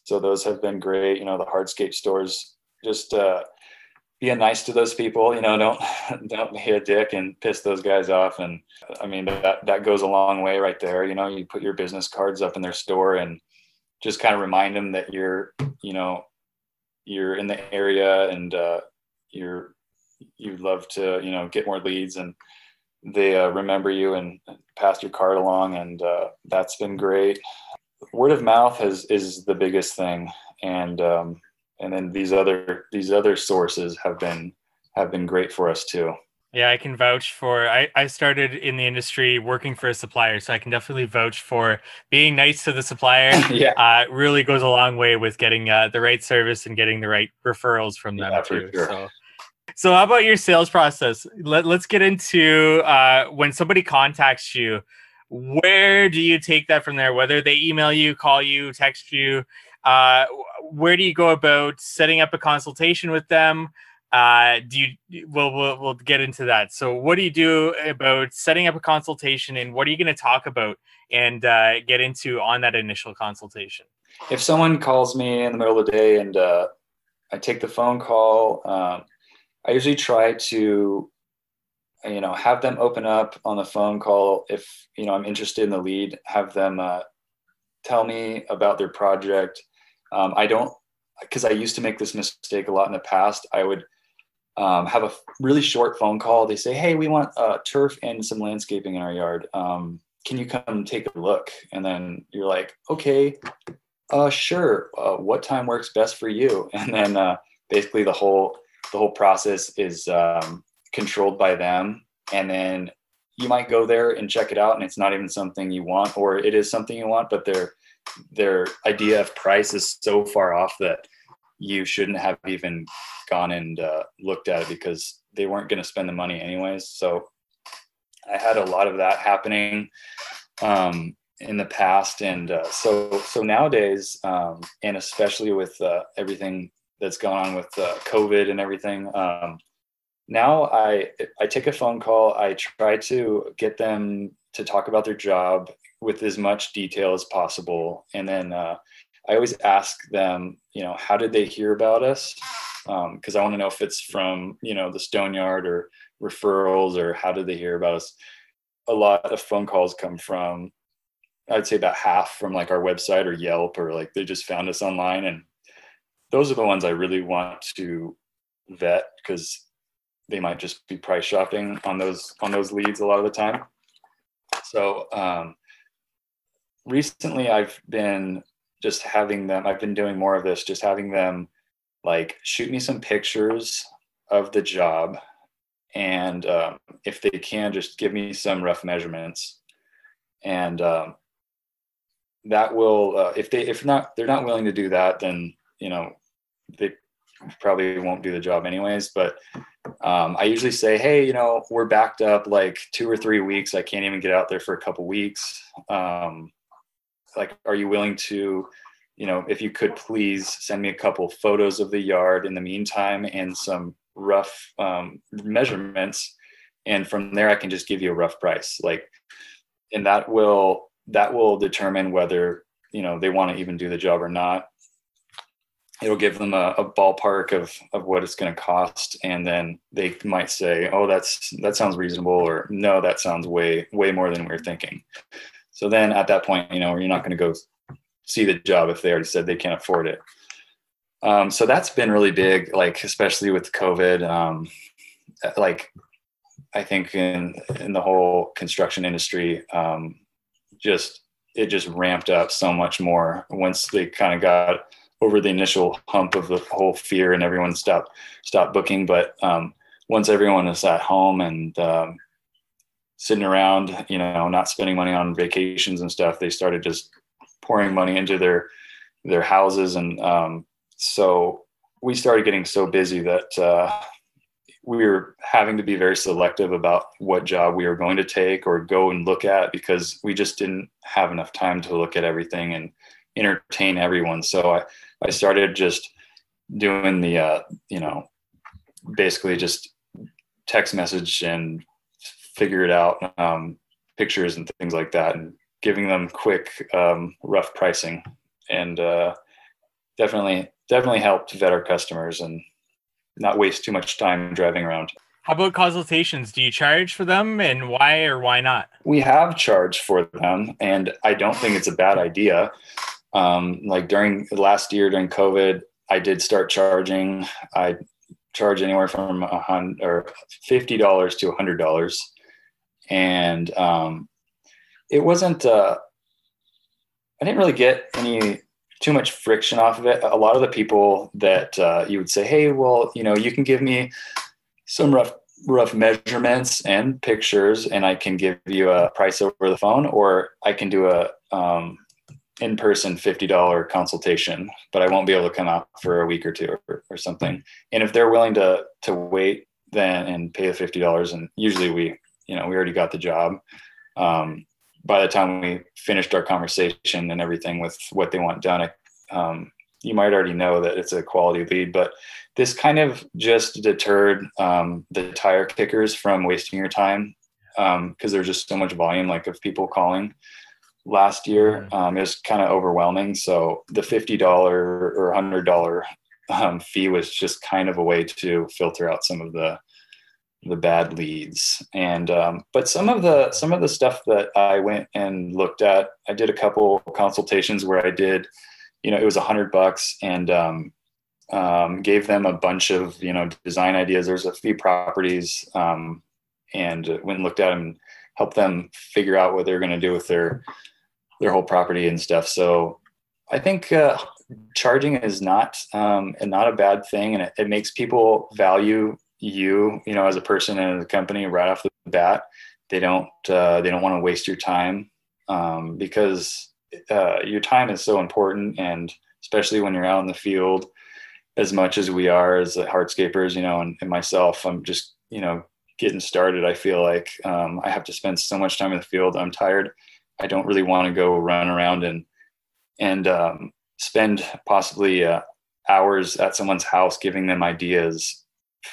So those have been great. You know, the hardscape stores just uh, being nice to those people. You know, don't don't be a dick and piss those guys off. And I mean that that goes a long way right there. You know, you put your business cards up in their store and just kind of remind them that you're you know you're in the area and uh, you're you'd love to you know get more leads and they uh, remember you and pass your card along and uh, that's been great. Word of mouth has is the biggest thing and um, and then these other these other sources have been have been great for us too yeah, I can vouch for. I, I started in the industry working for a supplier, so I can definitely vouch for being nice to the supplier. yeah, uh, really goes a long way with getting uh, the right service and getting the right referrals from them yeah, too. Sure. So, so how about your sales process? Let, let's get into uh, when somebody contacts you, where do you take that from there? Whether they email you, call you, text you, uh, where do you go about setting up a consultation with them? Uh, do you we'll, we'll we'll get into that. So what do you do about setting up a consultation and what are you going to talk about and uh, get into on that initial consultation? If someone calls me in the middle of the day and uh, I take the phone call, um, I usually try to you know have them open up on the phone call if you know i'm interested in the lead have them uh, tell me about their project um, i don't because i used to make this mistake a lot in the past i would um, have a really short phone call. They say hey we want uh, turf and some landscaping in our yard. Um, can you come take a look? And then you're like okay uh, sure. Uh, what time works best for you? And then uh, basically the whole the whole process is um, controlled by them. And then you might go there and check it out and it's not even something you want or it is something you want but their their idea of price is so far off that you shouldn't have even gone and uh, looked at it because they weren't going to spend the money anyways so i had a lot of that happening um, in the past and uh, so so nowadays um, and especially with uh, everything that's gone on with uh, covid and everything um, now I I take a phone call. I try to get them to talk about their job with as much detail as possible, and then uh, I always ask them, you know, how did they hear about us? Because um, I want to know if it's from you know the Stone Yard or referrals or how did they hear about us. A lot of phone calls come from, I'd say about half from like our website or Yelp or like they just found us online, and those are the ones I really want to vet because they might just be price shopping on those on those leads a lot of the time. So um, recently, I've been just having them. I've been doing more of this, just having them like shoot me some pictures of the job, and um, if they can, just give me some rough measurements, and um, that will. Uh, if they if not they're not willing to do that, then you know they probably won't do the job anyways. But um, I usually say, hey, you know, we're backed up like two or three weeks. I can't even get out there for a couple weeks. Um, like, are you willing to, you know, if you could please send me a couple photos of the yard in the meantime and some rough um, measurements, and from there I can just give you a rough price. Like, and that will that will determine whether you know they want to even do the job or not it'll give them a, a ballpark of of what it's going to cost and then they might say oh that's that sounds reasonable or no that sounds way way more than we are thinking so then at that point you know you're not going to go see the job if they already said they can't afford it um, so that's been really big like especially with covid um, like i think in in the whole construction industry um, just it just ramped up so much more once they kind of got over the initial hump of the whole fear and everyone stopped stopped booking. But um, once everyone is at home and um, sitting around, you know, not spending money on vacations and stuff, they started just pouring money into their their houses, and um, so we started getting so busy that uh, we were having to be very selective about what job we were going to take or go and look at because we just didn't have enough time to look at everything and entertain everyone. So I I started just doing the, uh, you know, basically just text message and figure it out, um, pictures and things like that, and giving them quick, um, rough pricing, and uh, definitely, definitely helped vet our customers and not waste too much time driving around. How about consultations? Do you charge for them and why or why not? We have charged for them, and I don't think it's a bad idea um, like during last year during COVID, I did start charging. I charge anywhere from a hundred or fifty dollars to a hundred dollars, and um, it wasn't. Uh, I didn't really get any too much friction off of it. A lot of the people that uh, you would say, "Hey, well, you know, you can give me some rough rough measurements and pictures, and I can give you a price over the phone, or I can do a um, in-person $50 consultation but i won't be able to come out for a week or two or, or something and if they're willing to to wait then and pay the $50 and usually we you know we already got the job um, by the time we finished our conversation and everything with what they want done um, you might already know that it's a quality lead but this kind of just deterred um, the tire kickers from wasting your time because um, there's just so much volume like of people calling last year mm-hmm. um, is kind of overwhelming. So the $50 or $100 um, fee was just kind of a way to filter out some of the the bad leads and um, but some of the some of the stuff that i went and looked at i did a couple consultations where i did you know it was a hundred bucks and um, um, gave them a bunch of you know design ideas there's a few properties um, and went and looked at them helped them figure out what they're going to do with their their whole property and stuff. So I think uh, charging is not um, not a bad thing, and it, it, makes people value you, you know, as a person and as a company right off the bat. They don't uh, they don't want to waste your time um, because uh, your time is so important, and especially when you're out in the field, as much as we are as hardscapers, you know, and, and myself, I'm just you know getting started. I feel like um, I have to spend so much time in the field. I'm tired I don't really want to go run around and and um, spend possibly uh, hours at someone's house giving them ideas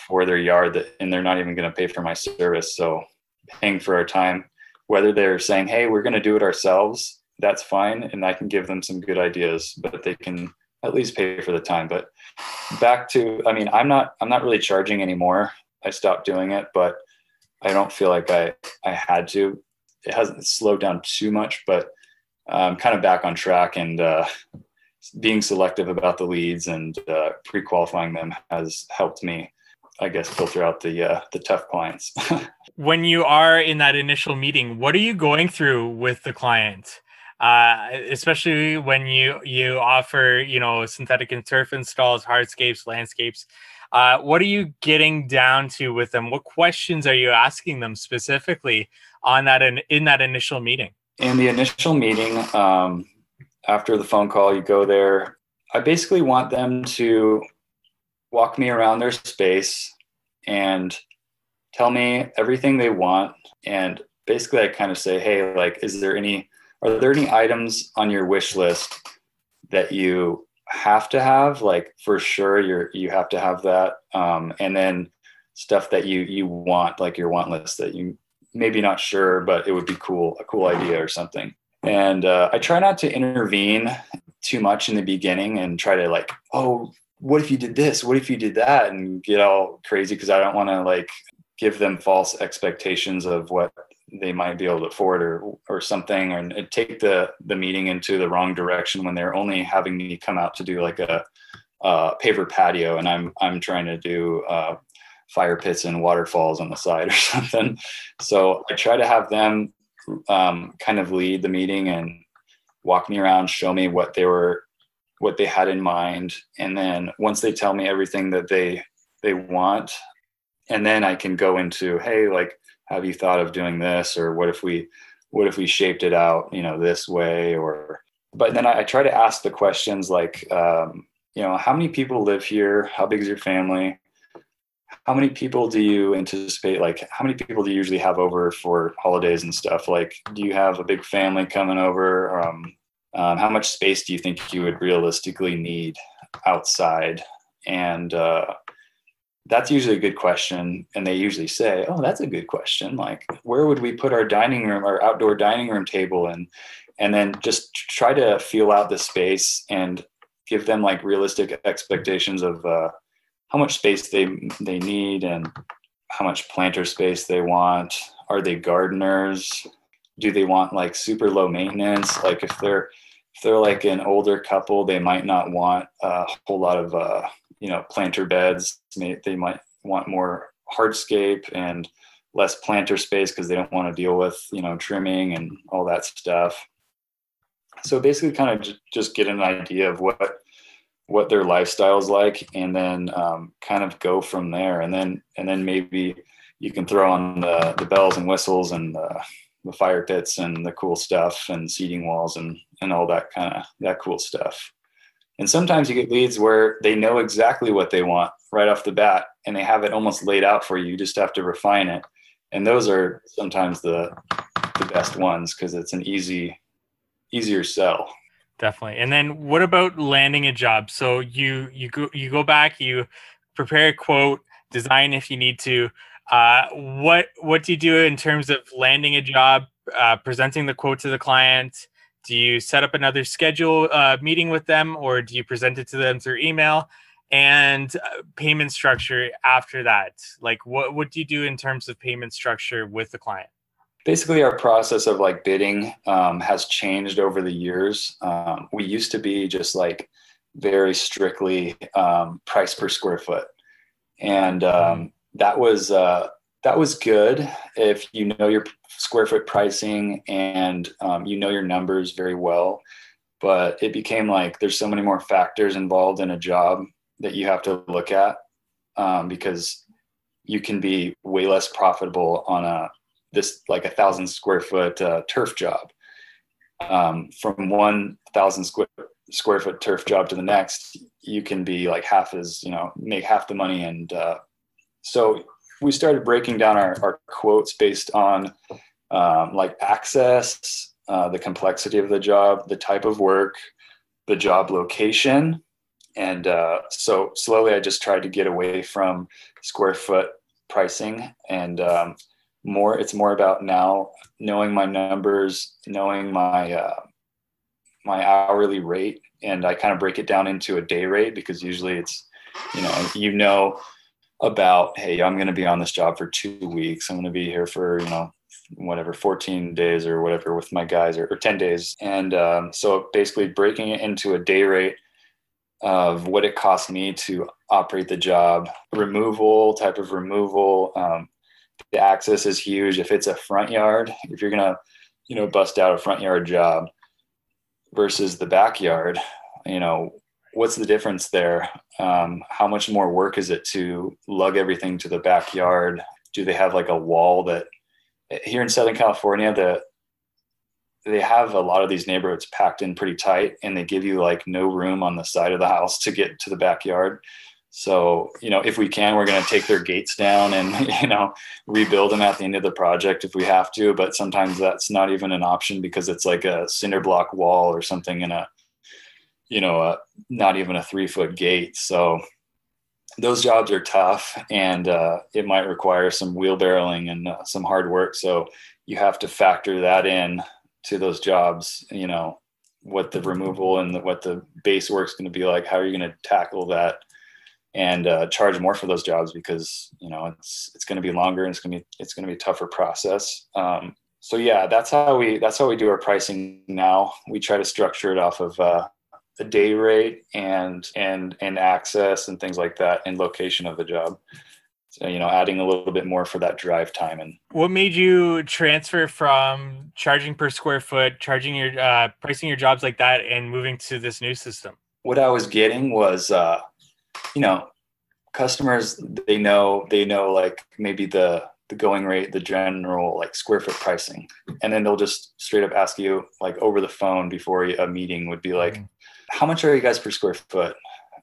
for their yard that, and they're not even going to pay for my service. So paying for our time, whether they're saying, "Hey, we're going to do it ourselves," that's fine, and I can give them some good ideas, but they can at least pay for the time. But back to, I mean, I'm not I'm not really charging anymore. I stopped doing it, but I don't feel like I I had to it hasn't slowed down too much, but I'm kind of back on track and uh, being selective about the leads and uh, pre-qualifying them has helped me, I guess, filter out the uh, the tough clients. when you are in that initial meeting, what are you going through with the client? Uh, especially when you you offer you know synthetic and turf installs, hardscapes, landscapes. Uh, what are you getting down to with them? What questions are you asking them specifically on that in, in that initial meeting? In the initial meeting, um, after the phone call, you go there. I basically want them to walk me around their space and tell me everything they want. And basically, I kind of say, hey, like, is there any, are there any items on your wish list that you have to have? Like, for sure, you're, you have to have that. Um, and then stuff that you, you want, like your want list that you maybe not sure, but it would be cool, a cool idea or something. And uh, I try not to intervene too much in the beginning and try to like, oh, what if you did this? What if you did that? And get all crazy because I don't want to like give them false expectations of what they might be able to afford or or something or take the the meeting into the wrong direction when they're only having me come out to do like a uh, paver patio and I'm I'm trying to do uh, fire pits and waterfalls on the side or something. So I try to have them um, kind of lead the meeting and walk me around, show me what they were, what they had in mind, and then once they tell me everything that they they want, and then I can go into, hey, like, have you thought of doing this, or what if we, what if we shaped it out, you know, this way, or but then I, I try to ask the questions like, um, you know, how many people live here? How big is your family? how many people do you anticipate like how many people do you usually have over for holidays and stuff? Like do you have a big family coming over? Um, um, how much space do you think you would realistically need outside and uh, that's usually a good question and they usually say oh that's a good question like where would we put our dining room our outdoor dining room table and and then just try to feel out the space and give them like realistic expectations of uh, how much space they they need and how much planter space they want. Are they gardeners? Do they want like super low maintenance? Like if they're if they're like an older couple, they might not want a whole lot of uh, you know planter beds. They might want more hardscape and less planter space because they don't want to deal with you know trimming and all that stuff. So basically, kind of just get an idea of what what their lifestyle is like and then um, kind of go from there and then and then maybe you can throw on the, the bells and whistles and the, the fire pits and the cool stuff and seating walls and and all that kind of that cool stuff. And sometimes you get leads where they know exactly what they want right off the bat and they have it almost laid out for you. You just have to refine it. And those are sometimes the the best ones because it's an easy easier sell. Definitely. And then what about landing a job? So you you go you go back, you prepare a quote, design if you need to. Uh, what what do you do in terms of landing a job, uh, presenting the quote to the client? Do you set up another schedule uh, meeting with them, or do you present it to them through email? And uh, payment structure after that, like what what do you do in terms of payment structure with the client? basically our process of like bidding um, has changed over the years um, we used to be just like very strictly um, price per square foot and um, that was uh, that was good if you know your square foot pricing and um, you know your numbers very well but it became like there's so many more factors involved in a job that you have to look at um, because you can be way less profitable on a this like a thousand square foot uh, turf job. Um, from one thousand square square foot turf job to the next, you can be like half as you know make half the money, and uh, so we started breaking down our, our quotes based on um, like access, uh, the complexity of the job, the type of work, the job location, and uh, so slowly I just tried to get away from square foot pricing and um, more it's more about now knowing my numbers knowing my uh, my hourly rate. And i kind of break it down into a day rate because usually it's you know you know about hey i'm going to be on this job for two weeks. I'm going to be here for you know whatever 14 days or whatever with my guys or, or 10 days. And um, so basically breaking it into a day rate of what it costs me to operate the job. Removal type of removal um, the access is huge. If it's a front yard, if you're gonna, you know, bust out a front yard job versus the backyard, you know, what's the difference there? Um, how much more work is it to lug everything to the backyard? Do they have like a wall that here in Southern California, the they have a lot of these neighborhoods packed in pretty tight and they give you like no room on the side of the house to get to the backyard. So, you know, if we can, we're going to take their gates down and, you know, rebuild them at the end of the project if we have to. But sometimes that's not even an option because it's like a cinder block wall or something in a, you know, a, not even a three foot gate. So those jobs are tough and uh, it might require some wheelbarrowing and uh, some hard work. So you have to factor that in to those jobs, you know, what the removal and the, what the base work is going to be like. How are you going to tackle that? and uh, charge more for those jobs because you know it's it's going to be longer and it's going to be it's going to be a tougher process. Um, so yeah, that's how we that's how we do our pricing now. We try to structure it off of a day rate and and and access and things like that and location of the job. So, you know, adding a little bit more for that drive time and. What made you transfer from charging per square foot, charging your uh, pricing your jobs like that, and moving to this new system? What I was getting was uh, you know, customers they know they know like maybe the the going rate, the general like square foot pricing, and then they'll just straight up ask you like over the phone before a meeting would be like, mm-hmm. How much are you guys per square foot?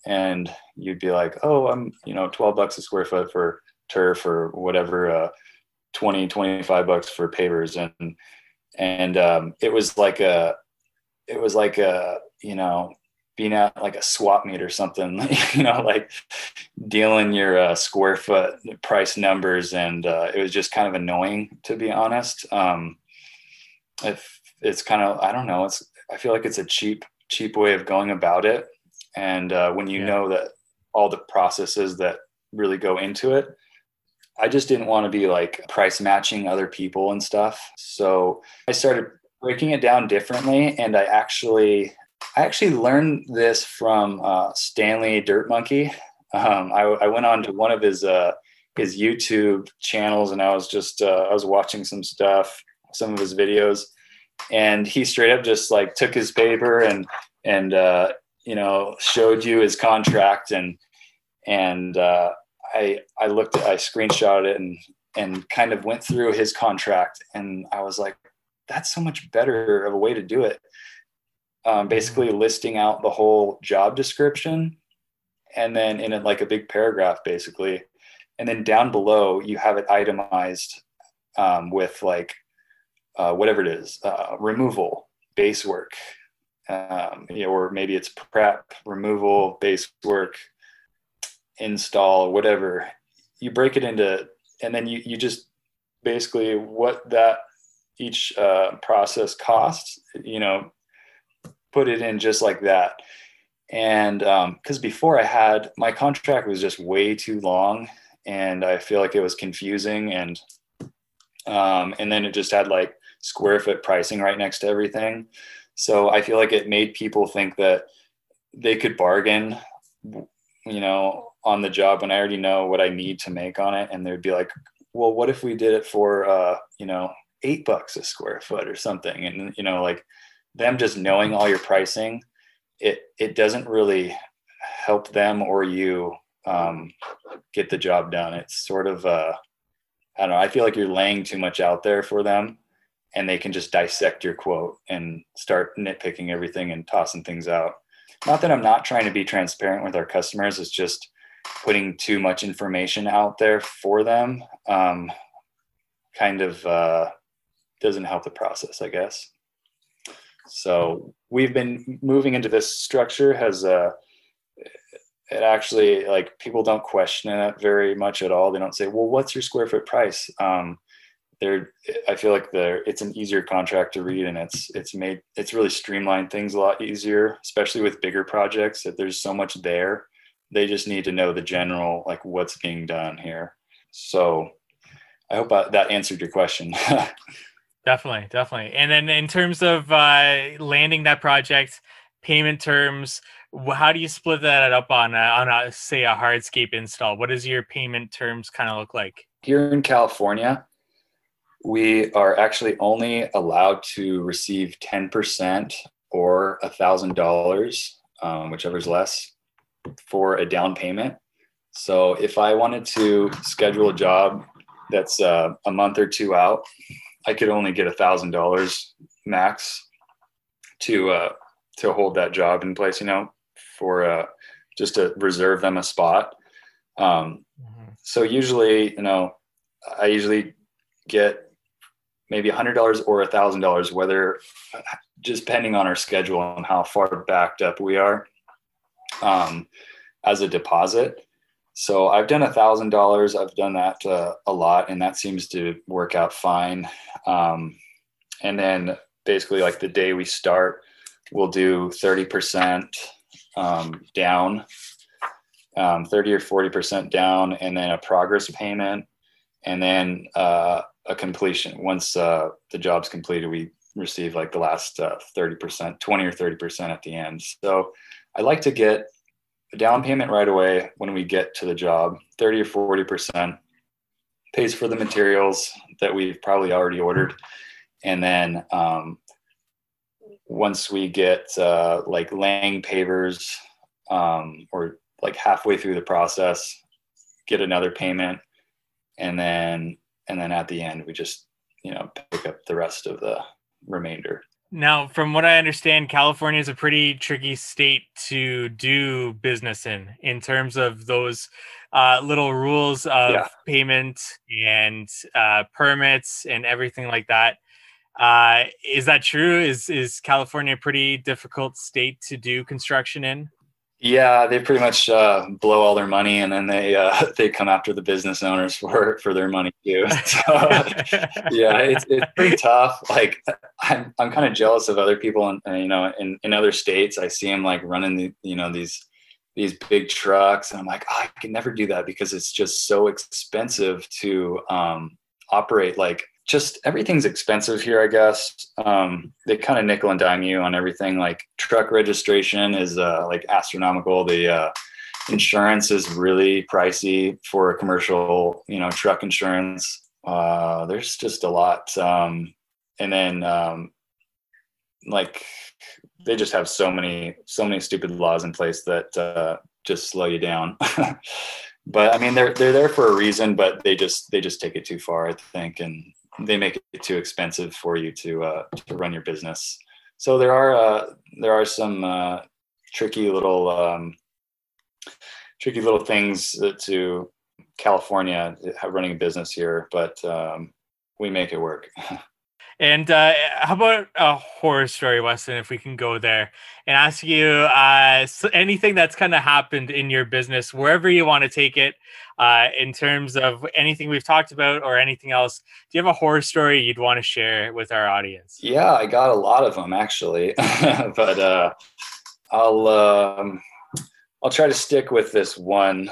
And you'd be like, oh, I'm you know 12 bucks a square foot for turf or whatever, uh, 20 25 bucks for pavers and and um, it was like a it was like a you know being at like a swap meet or something, you know, like dealing your uh, square foot price numbers. And uh, it was just kind of annoying, to be honest. Um, if it's kind of, I don't know, it's, I feel like it's a cheap, cheap way of going about it. And uh, when you yeah. know that all the processes that really go into it, I just didn't want to be like price matching other people and stuff. So I started breaking it down differently. And I actually I actually learned this from uh, Stanley Dirt Monkey. Um, I, I, went on to one of his uh, his YouTube channels, and I was just uh, I was watching some stuff, some of his videos, and he straight up just like took his paper and and uh, you know showed you his contract and and uh, I I looked at I screenshot it and and kind of went through his contract, and I was like, that's so much better of a way to do it. Um, basically mm-hmm. listing out the whole job description and then in it like a big paragraph basically. And then down below you have it itemized um, with like uh, whatever it is uh, removal base work um, you know, or maybe it's prep removal base work install whatever. You break it into and then you, you just basically what that each uh, process costs you know put it in just like that. And because um, before i had my contract was just way too long and i feel like it was confusing and um, and then it just had like square foot pricing right next to everything so i feel like it made people think that they could bargain you know on the job when i already know what i need to make on it and they'd be like well what if we did it for uh, you know eight bucks a square foot or something and you know like them just knowing all your pricing it it doesn't really help them or you um, get the job done. It's sort of uh, I don't know. I feel like you're laying too much out there for them, and they can just dissect your quote and start nitpicking everything and tossing things out. Not that I'm not trying to be transparent with our customers. It's just putting too much information out there for them. Um, kind of uh, doesn't help the process, I guess. So we've been moving into this structure has uh, it actually like people don't question it very much at all. They don't say, "Well, what's your square foot price?" Um, they're I feel like they're it's an easier contract to read and it's it's made it's really streamlined things a lot easier, especially with bigger projects. That there's so much there, they just need to know the general like what's being done here. So I hope I, that answered your question. Definitely, definitely. And then in terms of uh, landing that project, payment terms, how do you split that up on a, on a say a hardscape install? What does your payment terms kind of look like? Here in California, we are actually only allowed to receive 10% or a thousand dollars, um, whichever's less, for a down payment. So if I wanted to schedule a job that's uh, a month or two out, I could only get a thousand dollars max to uh, to hold that job in place, you know, for uh, just to reserve them a spot. Um, mm-hmm. So usually, you know, I usually get maybe a hundred dollars or a thousand dollars, whether just depending on our schedule and how far backed up we are, um, as a deposit. So I've done a thousand dollars. I've done that uh, a lot, and that seems to work out fine. Um, and then basically, like the day we start, we'll do thirty percent um, down, um, thirty or forty percent down, and then a progress payment, and then uh, a completion. Once uh, the job's completed, we receive like the last uh, thirty percent, twenty or thirty percent at the end. So I like to get a down payment right away when we get to the job, 30 or 40% pays for the materials that we've probably already ordered. And then um, once we get uh, like laying pavers um, or like halfway through the process, get another payment. And then, and then at the end, we just, you know, pick up the rest of the remainder. Now, from what I understand, California is a pretty tricky state to do business in, in terms of those uh, little rules of yeah. payment and uh, permits and everything like that. Uh, is that true? Is is California a pretty difficult state to do construction in? Yeah, they pretty much uh, blow all their money, and then they uh, they come after the business owners for for their money too. So, yeah, it's it's pretty tough. Like I'm I'm kind of jealous of other people, and you know, in in other states, I see them like running the you know these these big trucks, and I'm like, oh, I can never do that because it's just so expensive to um, operate. Like just everything's expensive here, I guess. Um, they kind of nickel and dime you on everything. Like truck registration is uh, like astronomical. The uh, insurance is really pricey for a commercial, you know, truck insurance. Uh, there's just a lot. Um, and then um, like they just have so many so many stupid laws in place that uh, just slow you down. but I mean, they're they're there for a reason, but they just they just take it too far, I think, and they make it too expensive for you to uh, to run your business. so there are uh, there are some uh, tricky little um, tricky little things to California running a business here, but um, we make it work. And uh, how about a horror story, Weston, if we can go there and ask you uh, anything that's kind of happened in your business, wherever you want to take it, uh, in terms of anything we've talked about or anything else. Do you have a horror story you'd want to share with our audience? Yeah, I got a lot of them actually, but uh, I'll um, I'll try to stick with this one.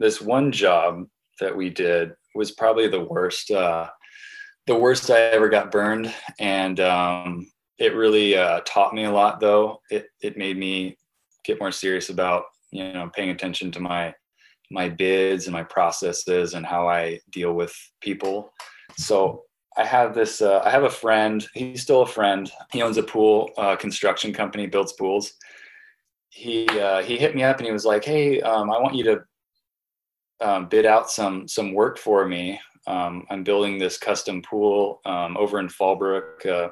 This one job that we did was probably the worst. Uh, the worst I ever got burned, and um, it really uh, taught me a lot. Though it it made me get more serious about you know paying attention to my my bids and my processes and how I deal with people. So I have this. Uh, I have a friend. He's still a friend. He owns a pool uh, construction company, builds pools. He uh, he hit me up and he was like, "Hey, um, I want you to um, bid out some some work for me um, I'm building this custom pool um, over in Fallbrook, uh,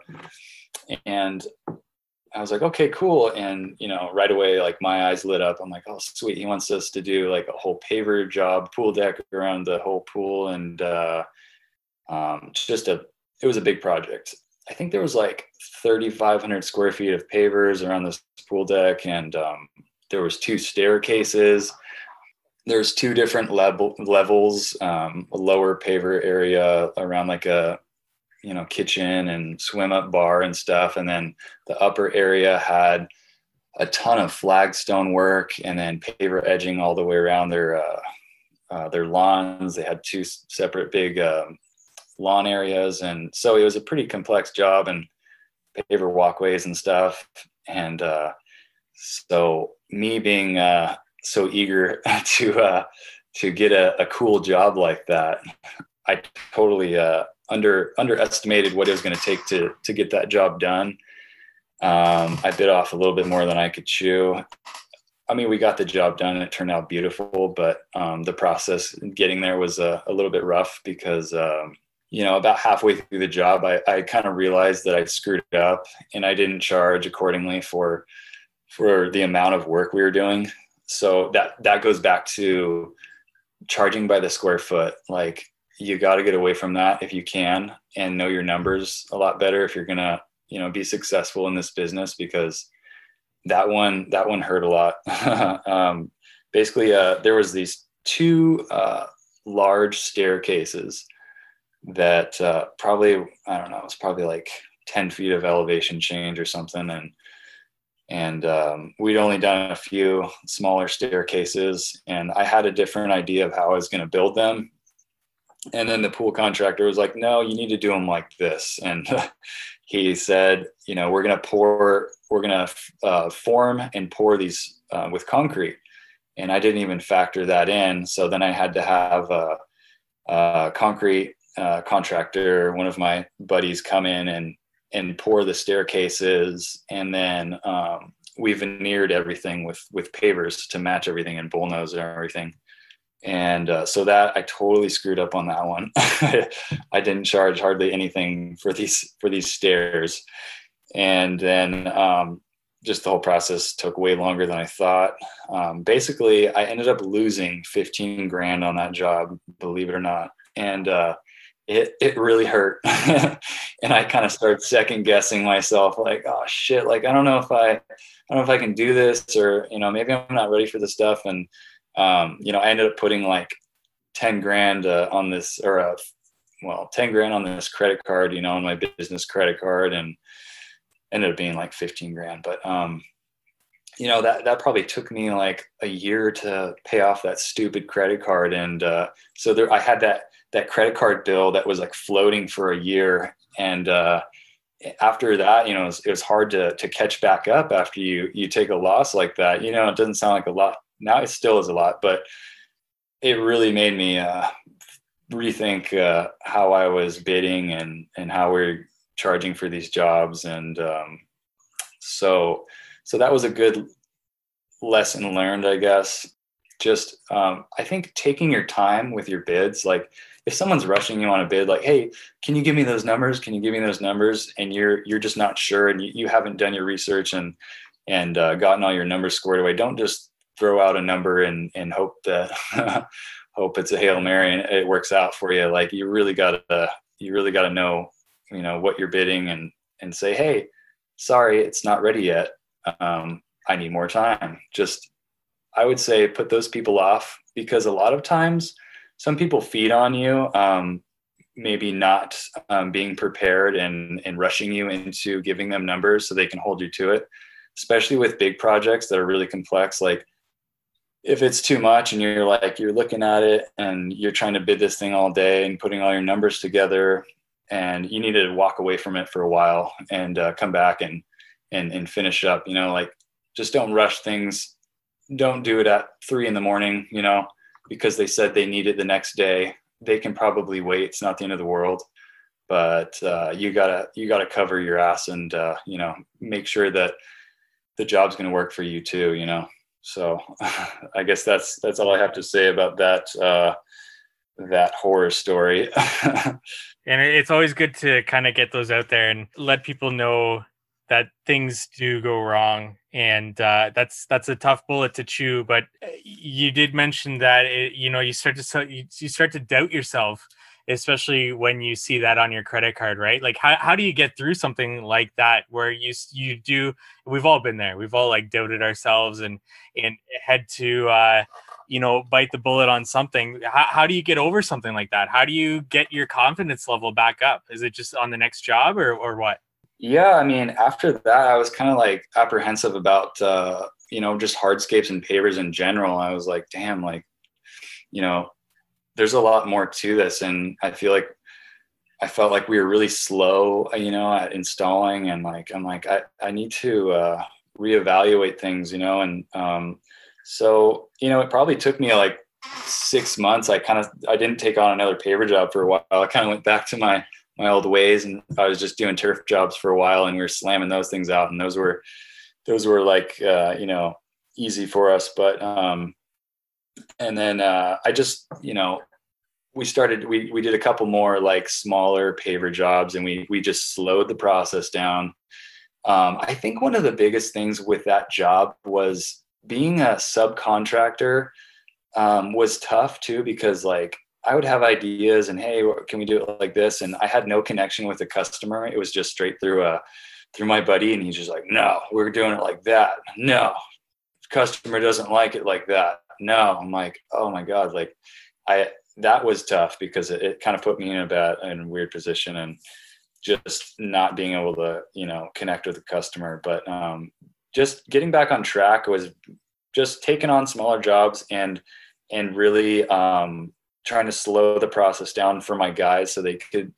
and I was like, okay, cool. And you know, right away, like my eyes lit up. I'm like, oh, sweet. He wants us to do like a whole paver job, pool deck around the whole pool, and uh, um, just a. It was a big project. I think there was like 3,500 square feet of pavers around this pool deck, and um, there was two staircases there's two different level levels um, a lower paver area around like a you know kitchen and swim up bar and stuff. And then the upper area had a ton of flagstone work and then paver edging all the way around their uh, uh, their lawns. They had two separate big um, lawn areas. And so it was a pretty complex job and paver walkways and stuff. And uh, so me being uh, so eager to uh, to get a, a, cool job like that. I totally uh, under underestimated what it was going to take to to get that job done. Um, I bit off a little bit more than I could chew. I mean, we got the job done and it turned out beautiful, but um, the process getting there was a, a little bit rough because, um, you know, about halfway through the job, I, I kind of realized that I screwed up and I didn't charge accordingly for for the amount of work we were doing so that that goes back to charging by the square foot. Like you got to get away from that if you can and know your numbers a lot better if you're gonna you know be successful in this business because that one that one hurt a lot. Um, basically uh, there was these two uh, large staircases that uh, probably i don't know it was probably like 10 feet of elevation change or something. And and um, we'd only done a few smaller staircases and i had a different idea of how i was going to build them. And then the pool contractor was like no you need to do them like this. And he said you know we're going to pour we're going to uh, form and pour these uh, with concrete. And i didn't even factor that in. So then i had to have a, a concrete uh, contractor one of my buddies come in and and pour the staircases and then um, we veneered everything with with pavers to match everything and bullnose and everything. And uh, so that i totally screwed up on that one. I didn't charge hardly anything for these for these stairs. And then um, just the whole process took way longer than i thought. Um, basically i ended up losing 15 grand on that job believe it or not. And uh, it it really hurt. And i kind of started second guessing myself like oh shit like i don't know if i i don't know if i can do this or you know maybe i'm not ready for this stuff. And um, you know i ended up putting like 10 grand uh, on this or uh, well 10 grand on this credit card you know on my business credit card and ended up being like 15 grand. But um you know that that probably took me like a year to pay off that stupid credit card. And uh, so there i had that that credit card bill that was like floating for a year. And uh, after that you know it was, it was, hard to to catch back up after you you take a loss like that. You know it doesn't sound like a lot. Now it still is a lot but it really made me uh, rethink uh, how i was bidding and and how we're charging for these jobs. And um, so so that was a good lesson learned i guess. Just um, i think taking your time with your bids like if someone's rushing you on a bid, like, hey, can you give me those numbers? Can you give me those numbers? And you're you're just not sure, and you, you haven't done your research and and uh, gotten all your numbers squared away. Don't just throw out a number and and hope that hope it's a hail mary and it works out for you. Like you really gotta you really gotta know you know what you're bidding and and say, hey, sorry, it's not ready yet. Um, I need more time. Just I would say put those people off because a lot of times some people feed on you. Um, maybe not um, being prepared and, and rushing you into giving them numbers so they can hold you to it especially with big projects that are really complex like if it's too much and you're like you're looking at it and you're trying to bid this thing all day and putting all your numbers together and you need to walk away from it for a while and uh, come back and and and finish up you know like just don't rush things don't do it at three in the morning you know because they said they need it the next day. They can probably wait. It's not the end of the world. But uh, you gotta you gotta cover your ass and uh, you know make sure that the job's going to work for you too you know? So i guess that's that's all i have to say about that uh that horror story. And it's always good to kind of get those out there and let people know that things do go wrong and uh, that's that's a tough bullet to chew but uh, you did mention that it, you know you start to you, start to doubt yourself especially when you see that on your credit card right? Like how, how do you get through something like that where you you do we've all been there. We've all like doubted ourselves and and had to uh you know bite the bullet on something. How, how do you get over something like that? How do you get your confidence level back up? Is it just on the next job or or what yeah i mean after that i was kind of like apprehensive about uh you know just hardscapes and pavers in general. I was like damn like you know there's a lot more to this. And i feel like i felt like we were really slow you know at installing and like i'm like i, I need to uh, reevaluate things you know? And um, so you know it probably took me like six months. I kind of i didn't take on another paver job for a while. I kind of went back to my my old ways and i was just doing turf jobs for a while and we were slamming those things out and those were those were like uh, you know easy for us but um and then uh, I just, you know, we started, we, we did a couple more like smaller paver jobs and we, we just slowed the process down. Um, I think one of the biggest things with that job was being a subcontractor um, was tough too, because like I would have ideas and, Hey, can we do it like this? And I had no connection with the customer. It was just straight through a, through my buddy. And he's just like, no, we're doing it like that. No, customer doesn't like it like that no i'm like oh my god like i that was tough because it, it kind of put me in a bad in a weird position and just not being able to you know connect with the customer but um just getting back on track was just taking on smaller jobs and and really um trying to slow the process down for my guys so they could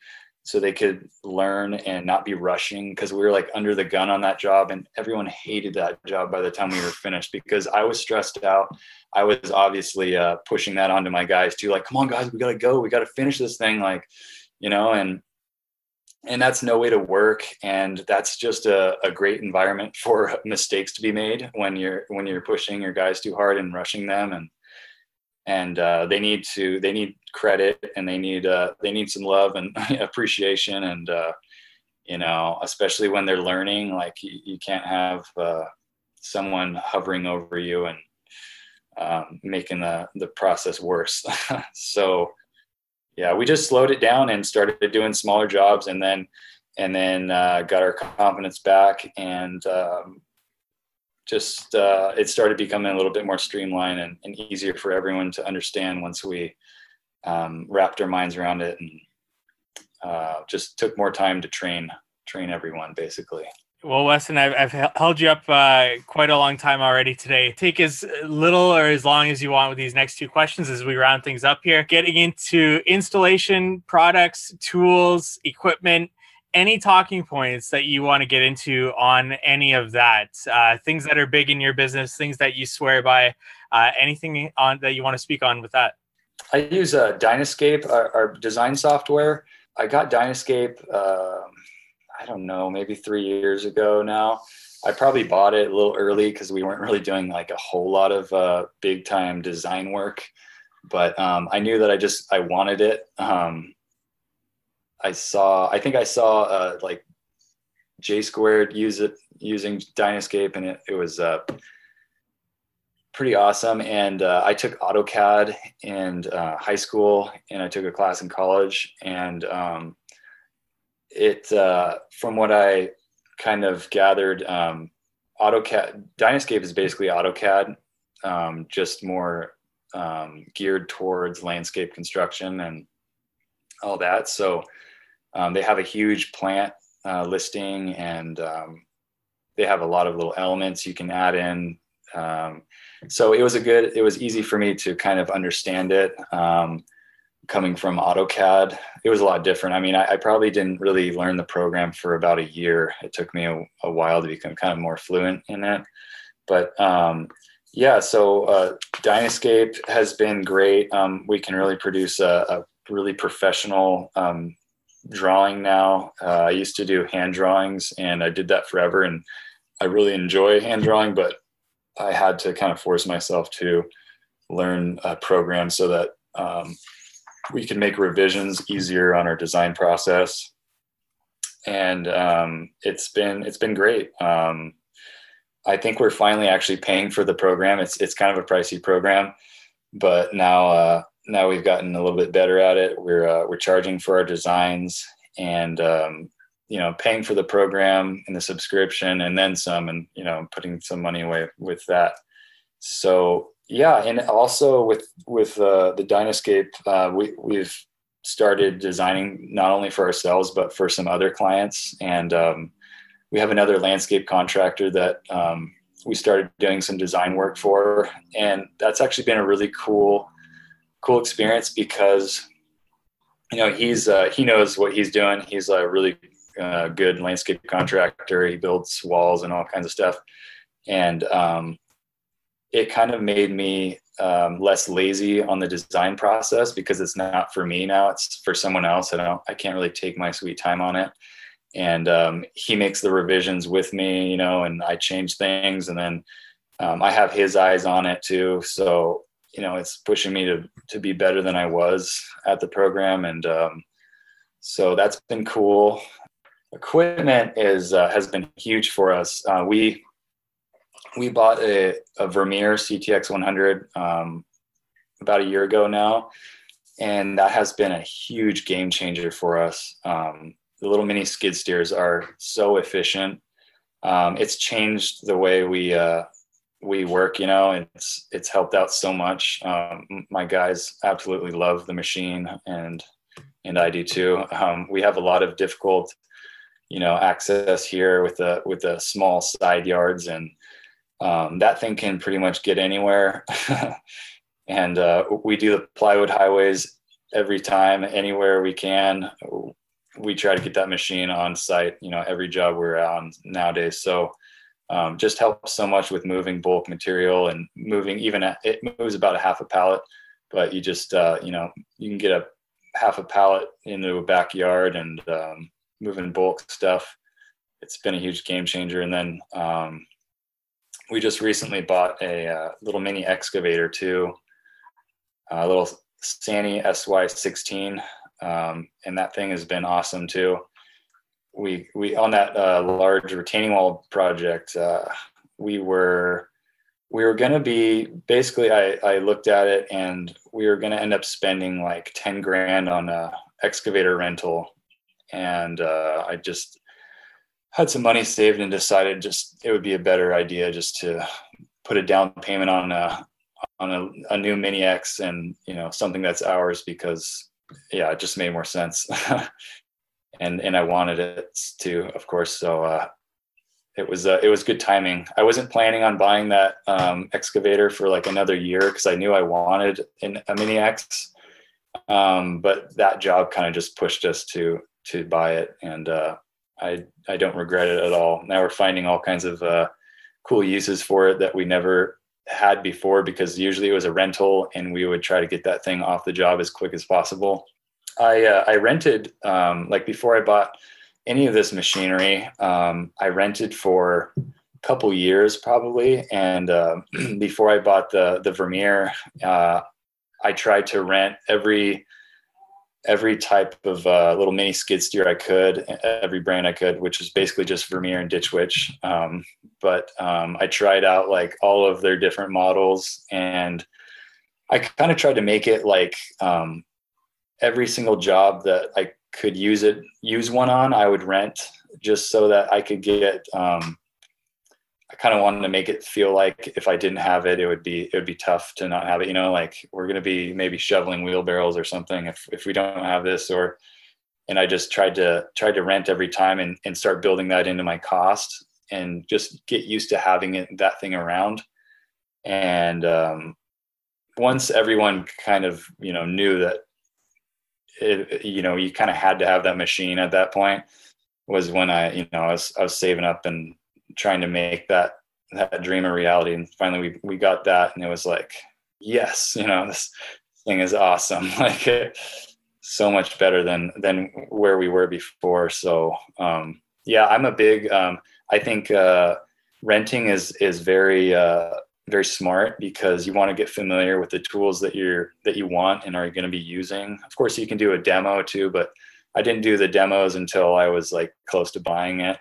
so they could learn and not be rushing because we were like under the gun on that job and everyone hated that job by the time we were finished because I was stressed out. I was obviously uh, pushing that onto my guys too, like, come on, guys, we gotta go, we gotta finish this thing, like, you know, and and that's no way to work, and that's just a, a great environment for mistakes to be made when you're when you're pushing your guys too hard and rushing them, and and uh, they need to they need credit and they need uh, they need some love and appreciation. And uh, you know especially when they're learning like you, you can't have uh, someone hovering over you and um, making the the process worse. So yeah we just slowed it down and started doing smaller jobs and then and then uh, got our confidence back. And um, just uh, it started becoming a little bit more streamlined and, and easier for everyone to understand once we um, wrapped our minds around it and uh, just took more time to train train everyone basically. Well, Weston, I've, I've held you up uh, quite a long time already today. Take as little or as long as you want with these next two questions as we round things up here. Getting into installation, products, tools, equipment, any talking points that you want to get into on any of that uh, things that are big in your business things that you swear by uh, anything on that you want to speak on with that? I use uh, Dynascape our, our design software. I got Dynascape um, i don't know maybe three years ago now. I probably bought it a little early because we weren't really doing like a whole lot of uh, big time design work. But um, I knew that I just I wanted it. Um, I saw I think I saw uh, like J squared use it using Dynascape, and it it was uh, pretty awesome. And uh, I took AutoCAD in uh, high school, and I took a class in college, and um, it uh, from what I kind of gathered, um, AutoCAD Dynascape is basically AutoCAD, um, just more um, geared towards landscape construction and all that. So um, they have a huge plant uh, listing and um, they have a lot of little elements you can add in. Um, so it was a good, it was easy for me to kind of understand it. Um, coming from AutoCAD, it was a lot different. I mean, I, I, probably didn't really learn the program for about a year. It took me a, a while to become kind of more fluent in it. But um, yeah, so uh, Dynascape has been great. Um, we can really produce a, a really professional um, drawing now. Uh, I used to do hand drawings and I did that forever and I really enjoy hand drawing, but I had to kind of force myself to learn a program so that um, we can make revisions easier on our design process. And um, it's been it's been great. Um, I think we're finally actually paying for the program. It's it's kind of a pricey program, but now uh, now we've gotten a little bit better at it. We're uh, we're charging for our designs and um, you know paying for the program and the subscription and then some, and you know putting some money away with that. So yeah, and also with with uh, the Dynascape, uh, we we've started designing not only for ourselves but for some other clients and um, we have another landscape contractor that um, we started doing some design work for, and that's actually been a really cool, cool experience because you know he's uh, he knows what he's doing. He's a really uh, good landscape contractor. He builds walls and all kinds of stuff, and um, it kind of made me um, less lazy on the design process because it's not for me now. It's for someone else. I don't. I can't really take my sweet time on it and um, he makes the revisions with me, you know, and I change things, and then um, I have his eyes on it too. So you know, it's pushing me to to be better than I was at the program, and um, so that's been cool. Equipment is uh, has been huge for us. Uh, we we bought a, a Vermeer CTX 100 um, about a year ago now, and that has been a huge game changer for us. Um, the little mini skid steers are so efficient. Um, it's changed the way we uh, we work. You know, it's it's helped out so much. Um, my guys absolutely love the machine, and and I do too. Um, we have a lot of difficult, you know, access here with the with the small side yards, and um, that thing can pretty much get anywhere. and uh, we do the plywood highways every time, anywhere we can we try to get that machine on site, you know, every job we're on nowadays. So um, just helps so much with moving bulk material and moving even a, it moves about a half a pallet, but you just uh, you know you can get a half a pallet into a backyard and um, moving bulk stuff. It's been a huge game changer. And then um, we just recently bought a uh, little mini excavator too, a little Sany SY16 um, and that thing has been awesome too. We we on that uh, large retaining wall project, uh, we were we were going to be basically I, I looked at it and we were going to end up spending like 10 grand on a excavator rental and uh, i just had some money saved and decided just it would be a better idea just to put a down payment on a on a, a new mini x and you know something that's ours because yeah, it just made more sense. and and I wanted it to, of course. So uh, it was uh, it was good timing. I wasn't planning on buying that um, excavator for like another year because I knew I wanted an, a mini X. Um, but that job kind of just pushed us to to buy it, and uh, I I don't regret it at all. Now we're finding all kinds of uh, cool uses for it that we never had before because usually it was a rental and we would try to get that thing off the job as quick as possible. I uh, I rented um, like before I bought any of this machinery. Um, I rented for a couple years probably, and uh, before I bought the the Vermeer, uh, I tried to rent every every type of uh, little mini skid steer I could, every brand I could, which is basically just Vermeer and Ditch Witch. Um, but um, I tried out like all of their different models, and I kind of tried to make it like um, every single job that I could use it use one on, I would rent just so that I could get um, I kind of wanted to make it feel like if I didn't have it, it would be it would be tough to not have it. You know, like we're gonna be maybe shoveling wheelbarrows or something if if we don't have this or and I just tried to tried to rent every time and, and start building that into my cost and just get used to having it that thing around. And um, once everyone kind of you know knew that it, you know you kind of had to have that machine at that point was when I you know I was I was saving up and trying to make that that dream a reality. And finally, we we got that, and it was like, yes, you know, this thing is awesome. like so much better than than where we were before. So um, yeah, I'm a big. Um, I think uh, renting is is very uh, very smart because you want to get familiar with the tools that you're that you want and are going to be using. Of course, you can do a demo too, but I didn't do the demos until I was like close to buying it.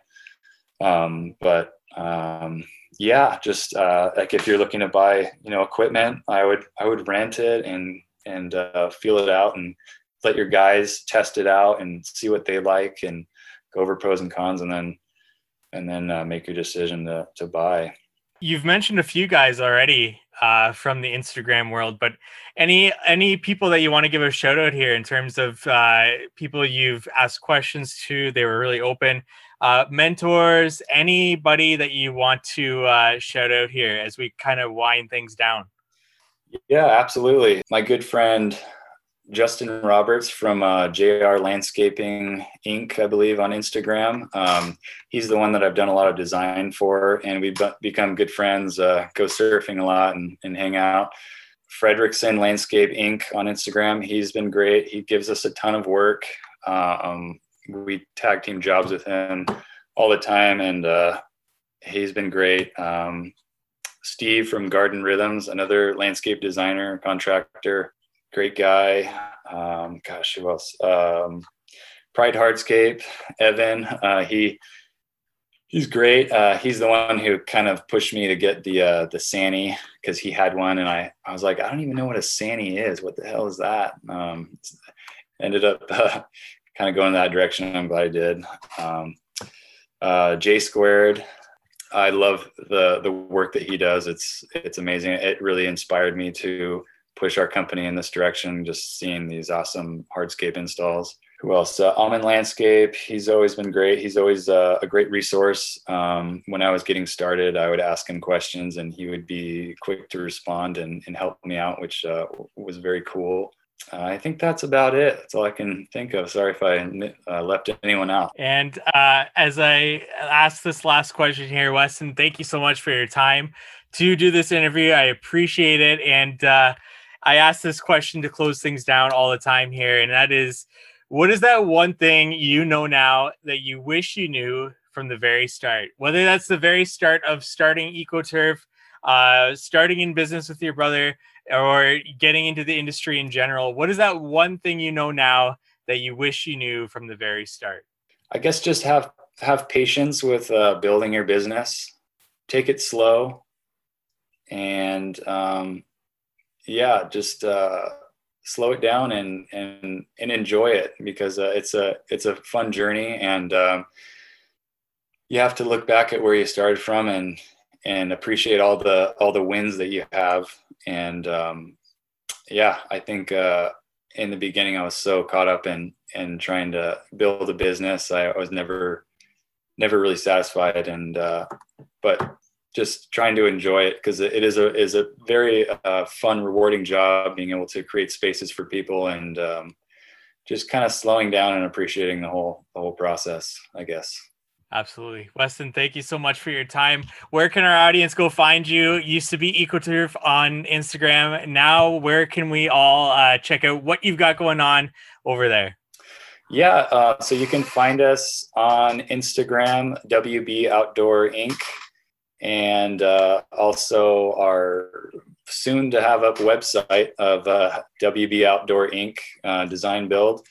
Um, but um, yeah, just uh, like if you're looking to buy, you know, equipment, I would I would rent it and and uh, feel it out and let your guys test it out and see what they like and go over pros and cons and then and then uh, make your decision to to buy. You've mentioned a few guys already uh, from the Instagram world, but any any people that you want to give a shout out here in terms of uh, people you've asked questions to? They were really open uh, mentors, anybody that you want to uh, shout out here as we kind of wind things down? Yeah, absolutely. My good friend Justin Roberts from uh, JR Landscaping Inc., I believe, on Instagram. Um, he's the one that I've done a lot of design for, and we've become good friends, uh, go surfing a lot and, and hang out. Frederickson Landscape Inc. on Instagram. He's been great. He gives us a ton of work. Um, we tag team jobs with him all the time, and uh, he's been great. Um, Steve from Garden Rhythms, another landscape designer, contractor, great guy. Um, gosh, who else? Um, Pride Hardscape, Evan. Uh, he he's great. Uh, he's the one who kind of pushed me to get the uh, the Sany because he had one, and I I was like, I don't even know what a Sany is. What the hell is that? Um, ended up uh, kind of going in that direction. I'm glad I did. Um, uh, J squared. I love the the work that he does. It's it's amazing. It really inspired me to push our company in this direction. Just seeing these awesome hardscape installs. Who else? Uh, Almond Landscape. He's always been great. He's always uh, a great resource. Um, when I was getting started, I would ask him questions, and he would be quick to respond and, and help me out, which uh, was very cool. Uh, I think that's about it. That's all I can think of. Sorry if I uh, left anyone out. And uh, as I ask this last question here, Weston, thank you so much for your time to do this interview. I appreciate it. And uh, I ask this question to close things down all the time here, and that is what is that one thing you know now that you wish you knew from the very start? Whether that's the very start of starting EcoTurf, uh, starting in business with your brother, or getting into the industry in general, what is that one thing you know now that you wish you knew from the very start? I guess just have have patience with uh, building your business. Take it slow, and um, yeah, just uh, slow it down and and and enjoy it because uh, it's a it's a fun journey, and um, you have to look back at where you started from and and appreciate all the all the wins that you have. And um, yeah i think uh, in the beginning i was so caught up in in trying to build a business. I, I was never never really satisfied and uh, but just trying to enjoy it because it is a is a very uh, fun rewarding job being able to create spaces for people and um, just kind of slowing down and appreciating the whole the whole process i guess Absolutely. Weston, thank you so much for your time. Where can our audience go find you? Used to be EcoTurf on Instagram. Now, where can we all uh, check out what you've got going on over there? Yeah, uh, so you can find us on Instagram, WB Outdoor Inc., and uh, also our soon to have up website of uh, WB Outdoor Inc. Uh, design build.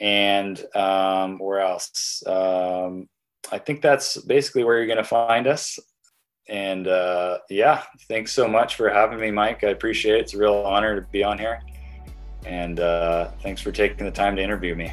And um, where else? Um, I think that's basically where you're going to find us. And uh, yeah, thanks so much for having me, Mike. I appreciate it. It's a real honor to be on here. And uh, thanks for taking the time to interview me.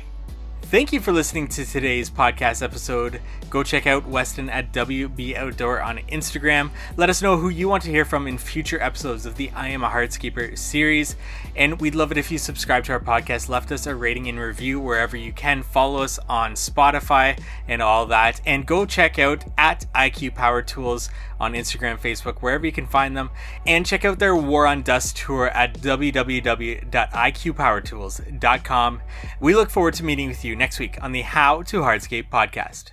Thank you for listening to today's podcast episode. Go check out Weston at WB Outdoor on Instagram. Let us know who you want to hear from in future episodes of the I Am a Hardscaper series. And we'd love it if you subscribe to our podcast, left us a rating and review wherever you can. Follow us on Spotify and all that. And go check out at IQ Power Tools on Instagram, Facebook, wherever you can find them. And check out their War on Dust tour at www.iqpowertools.com. We look forward to meeting with you next week on the How to Hardscape podcast.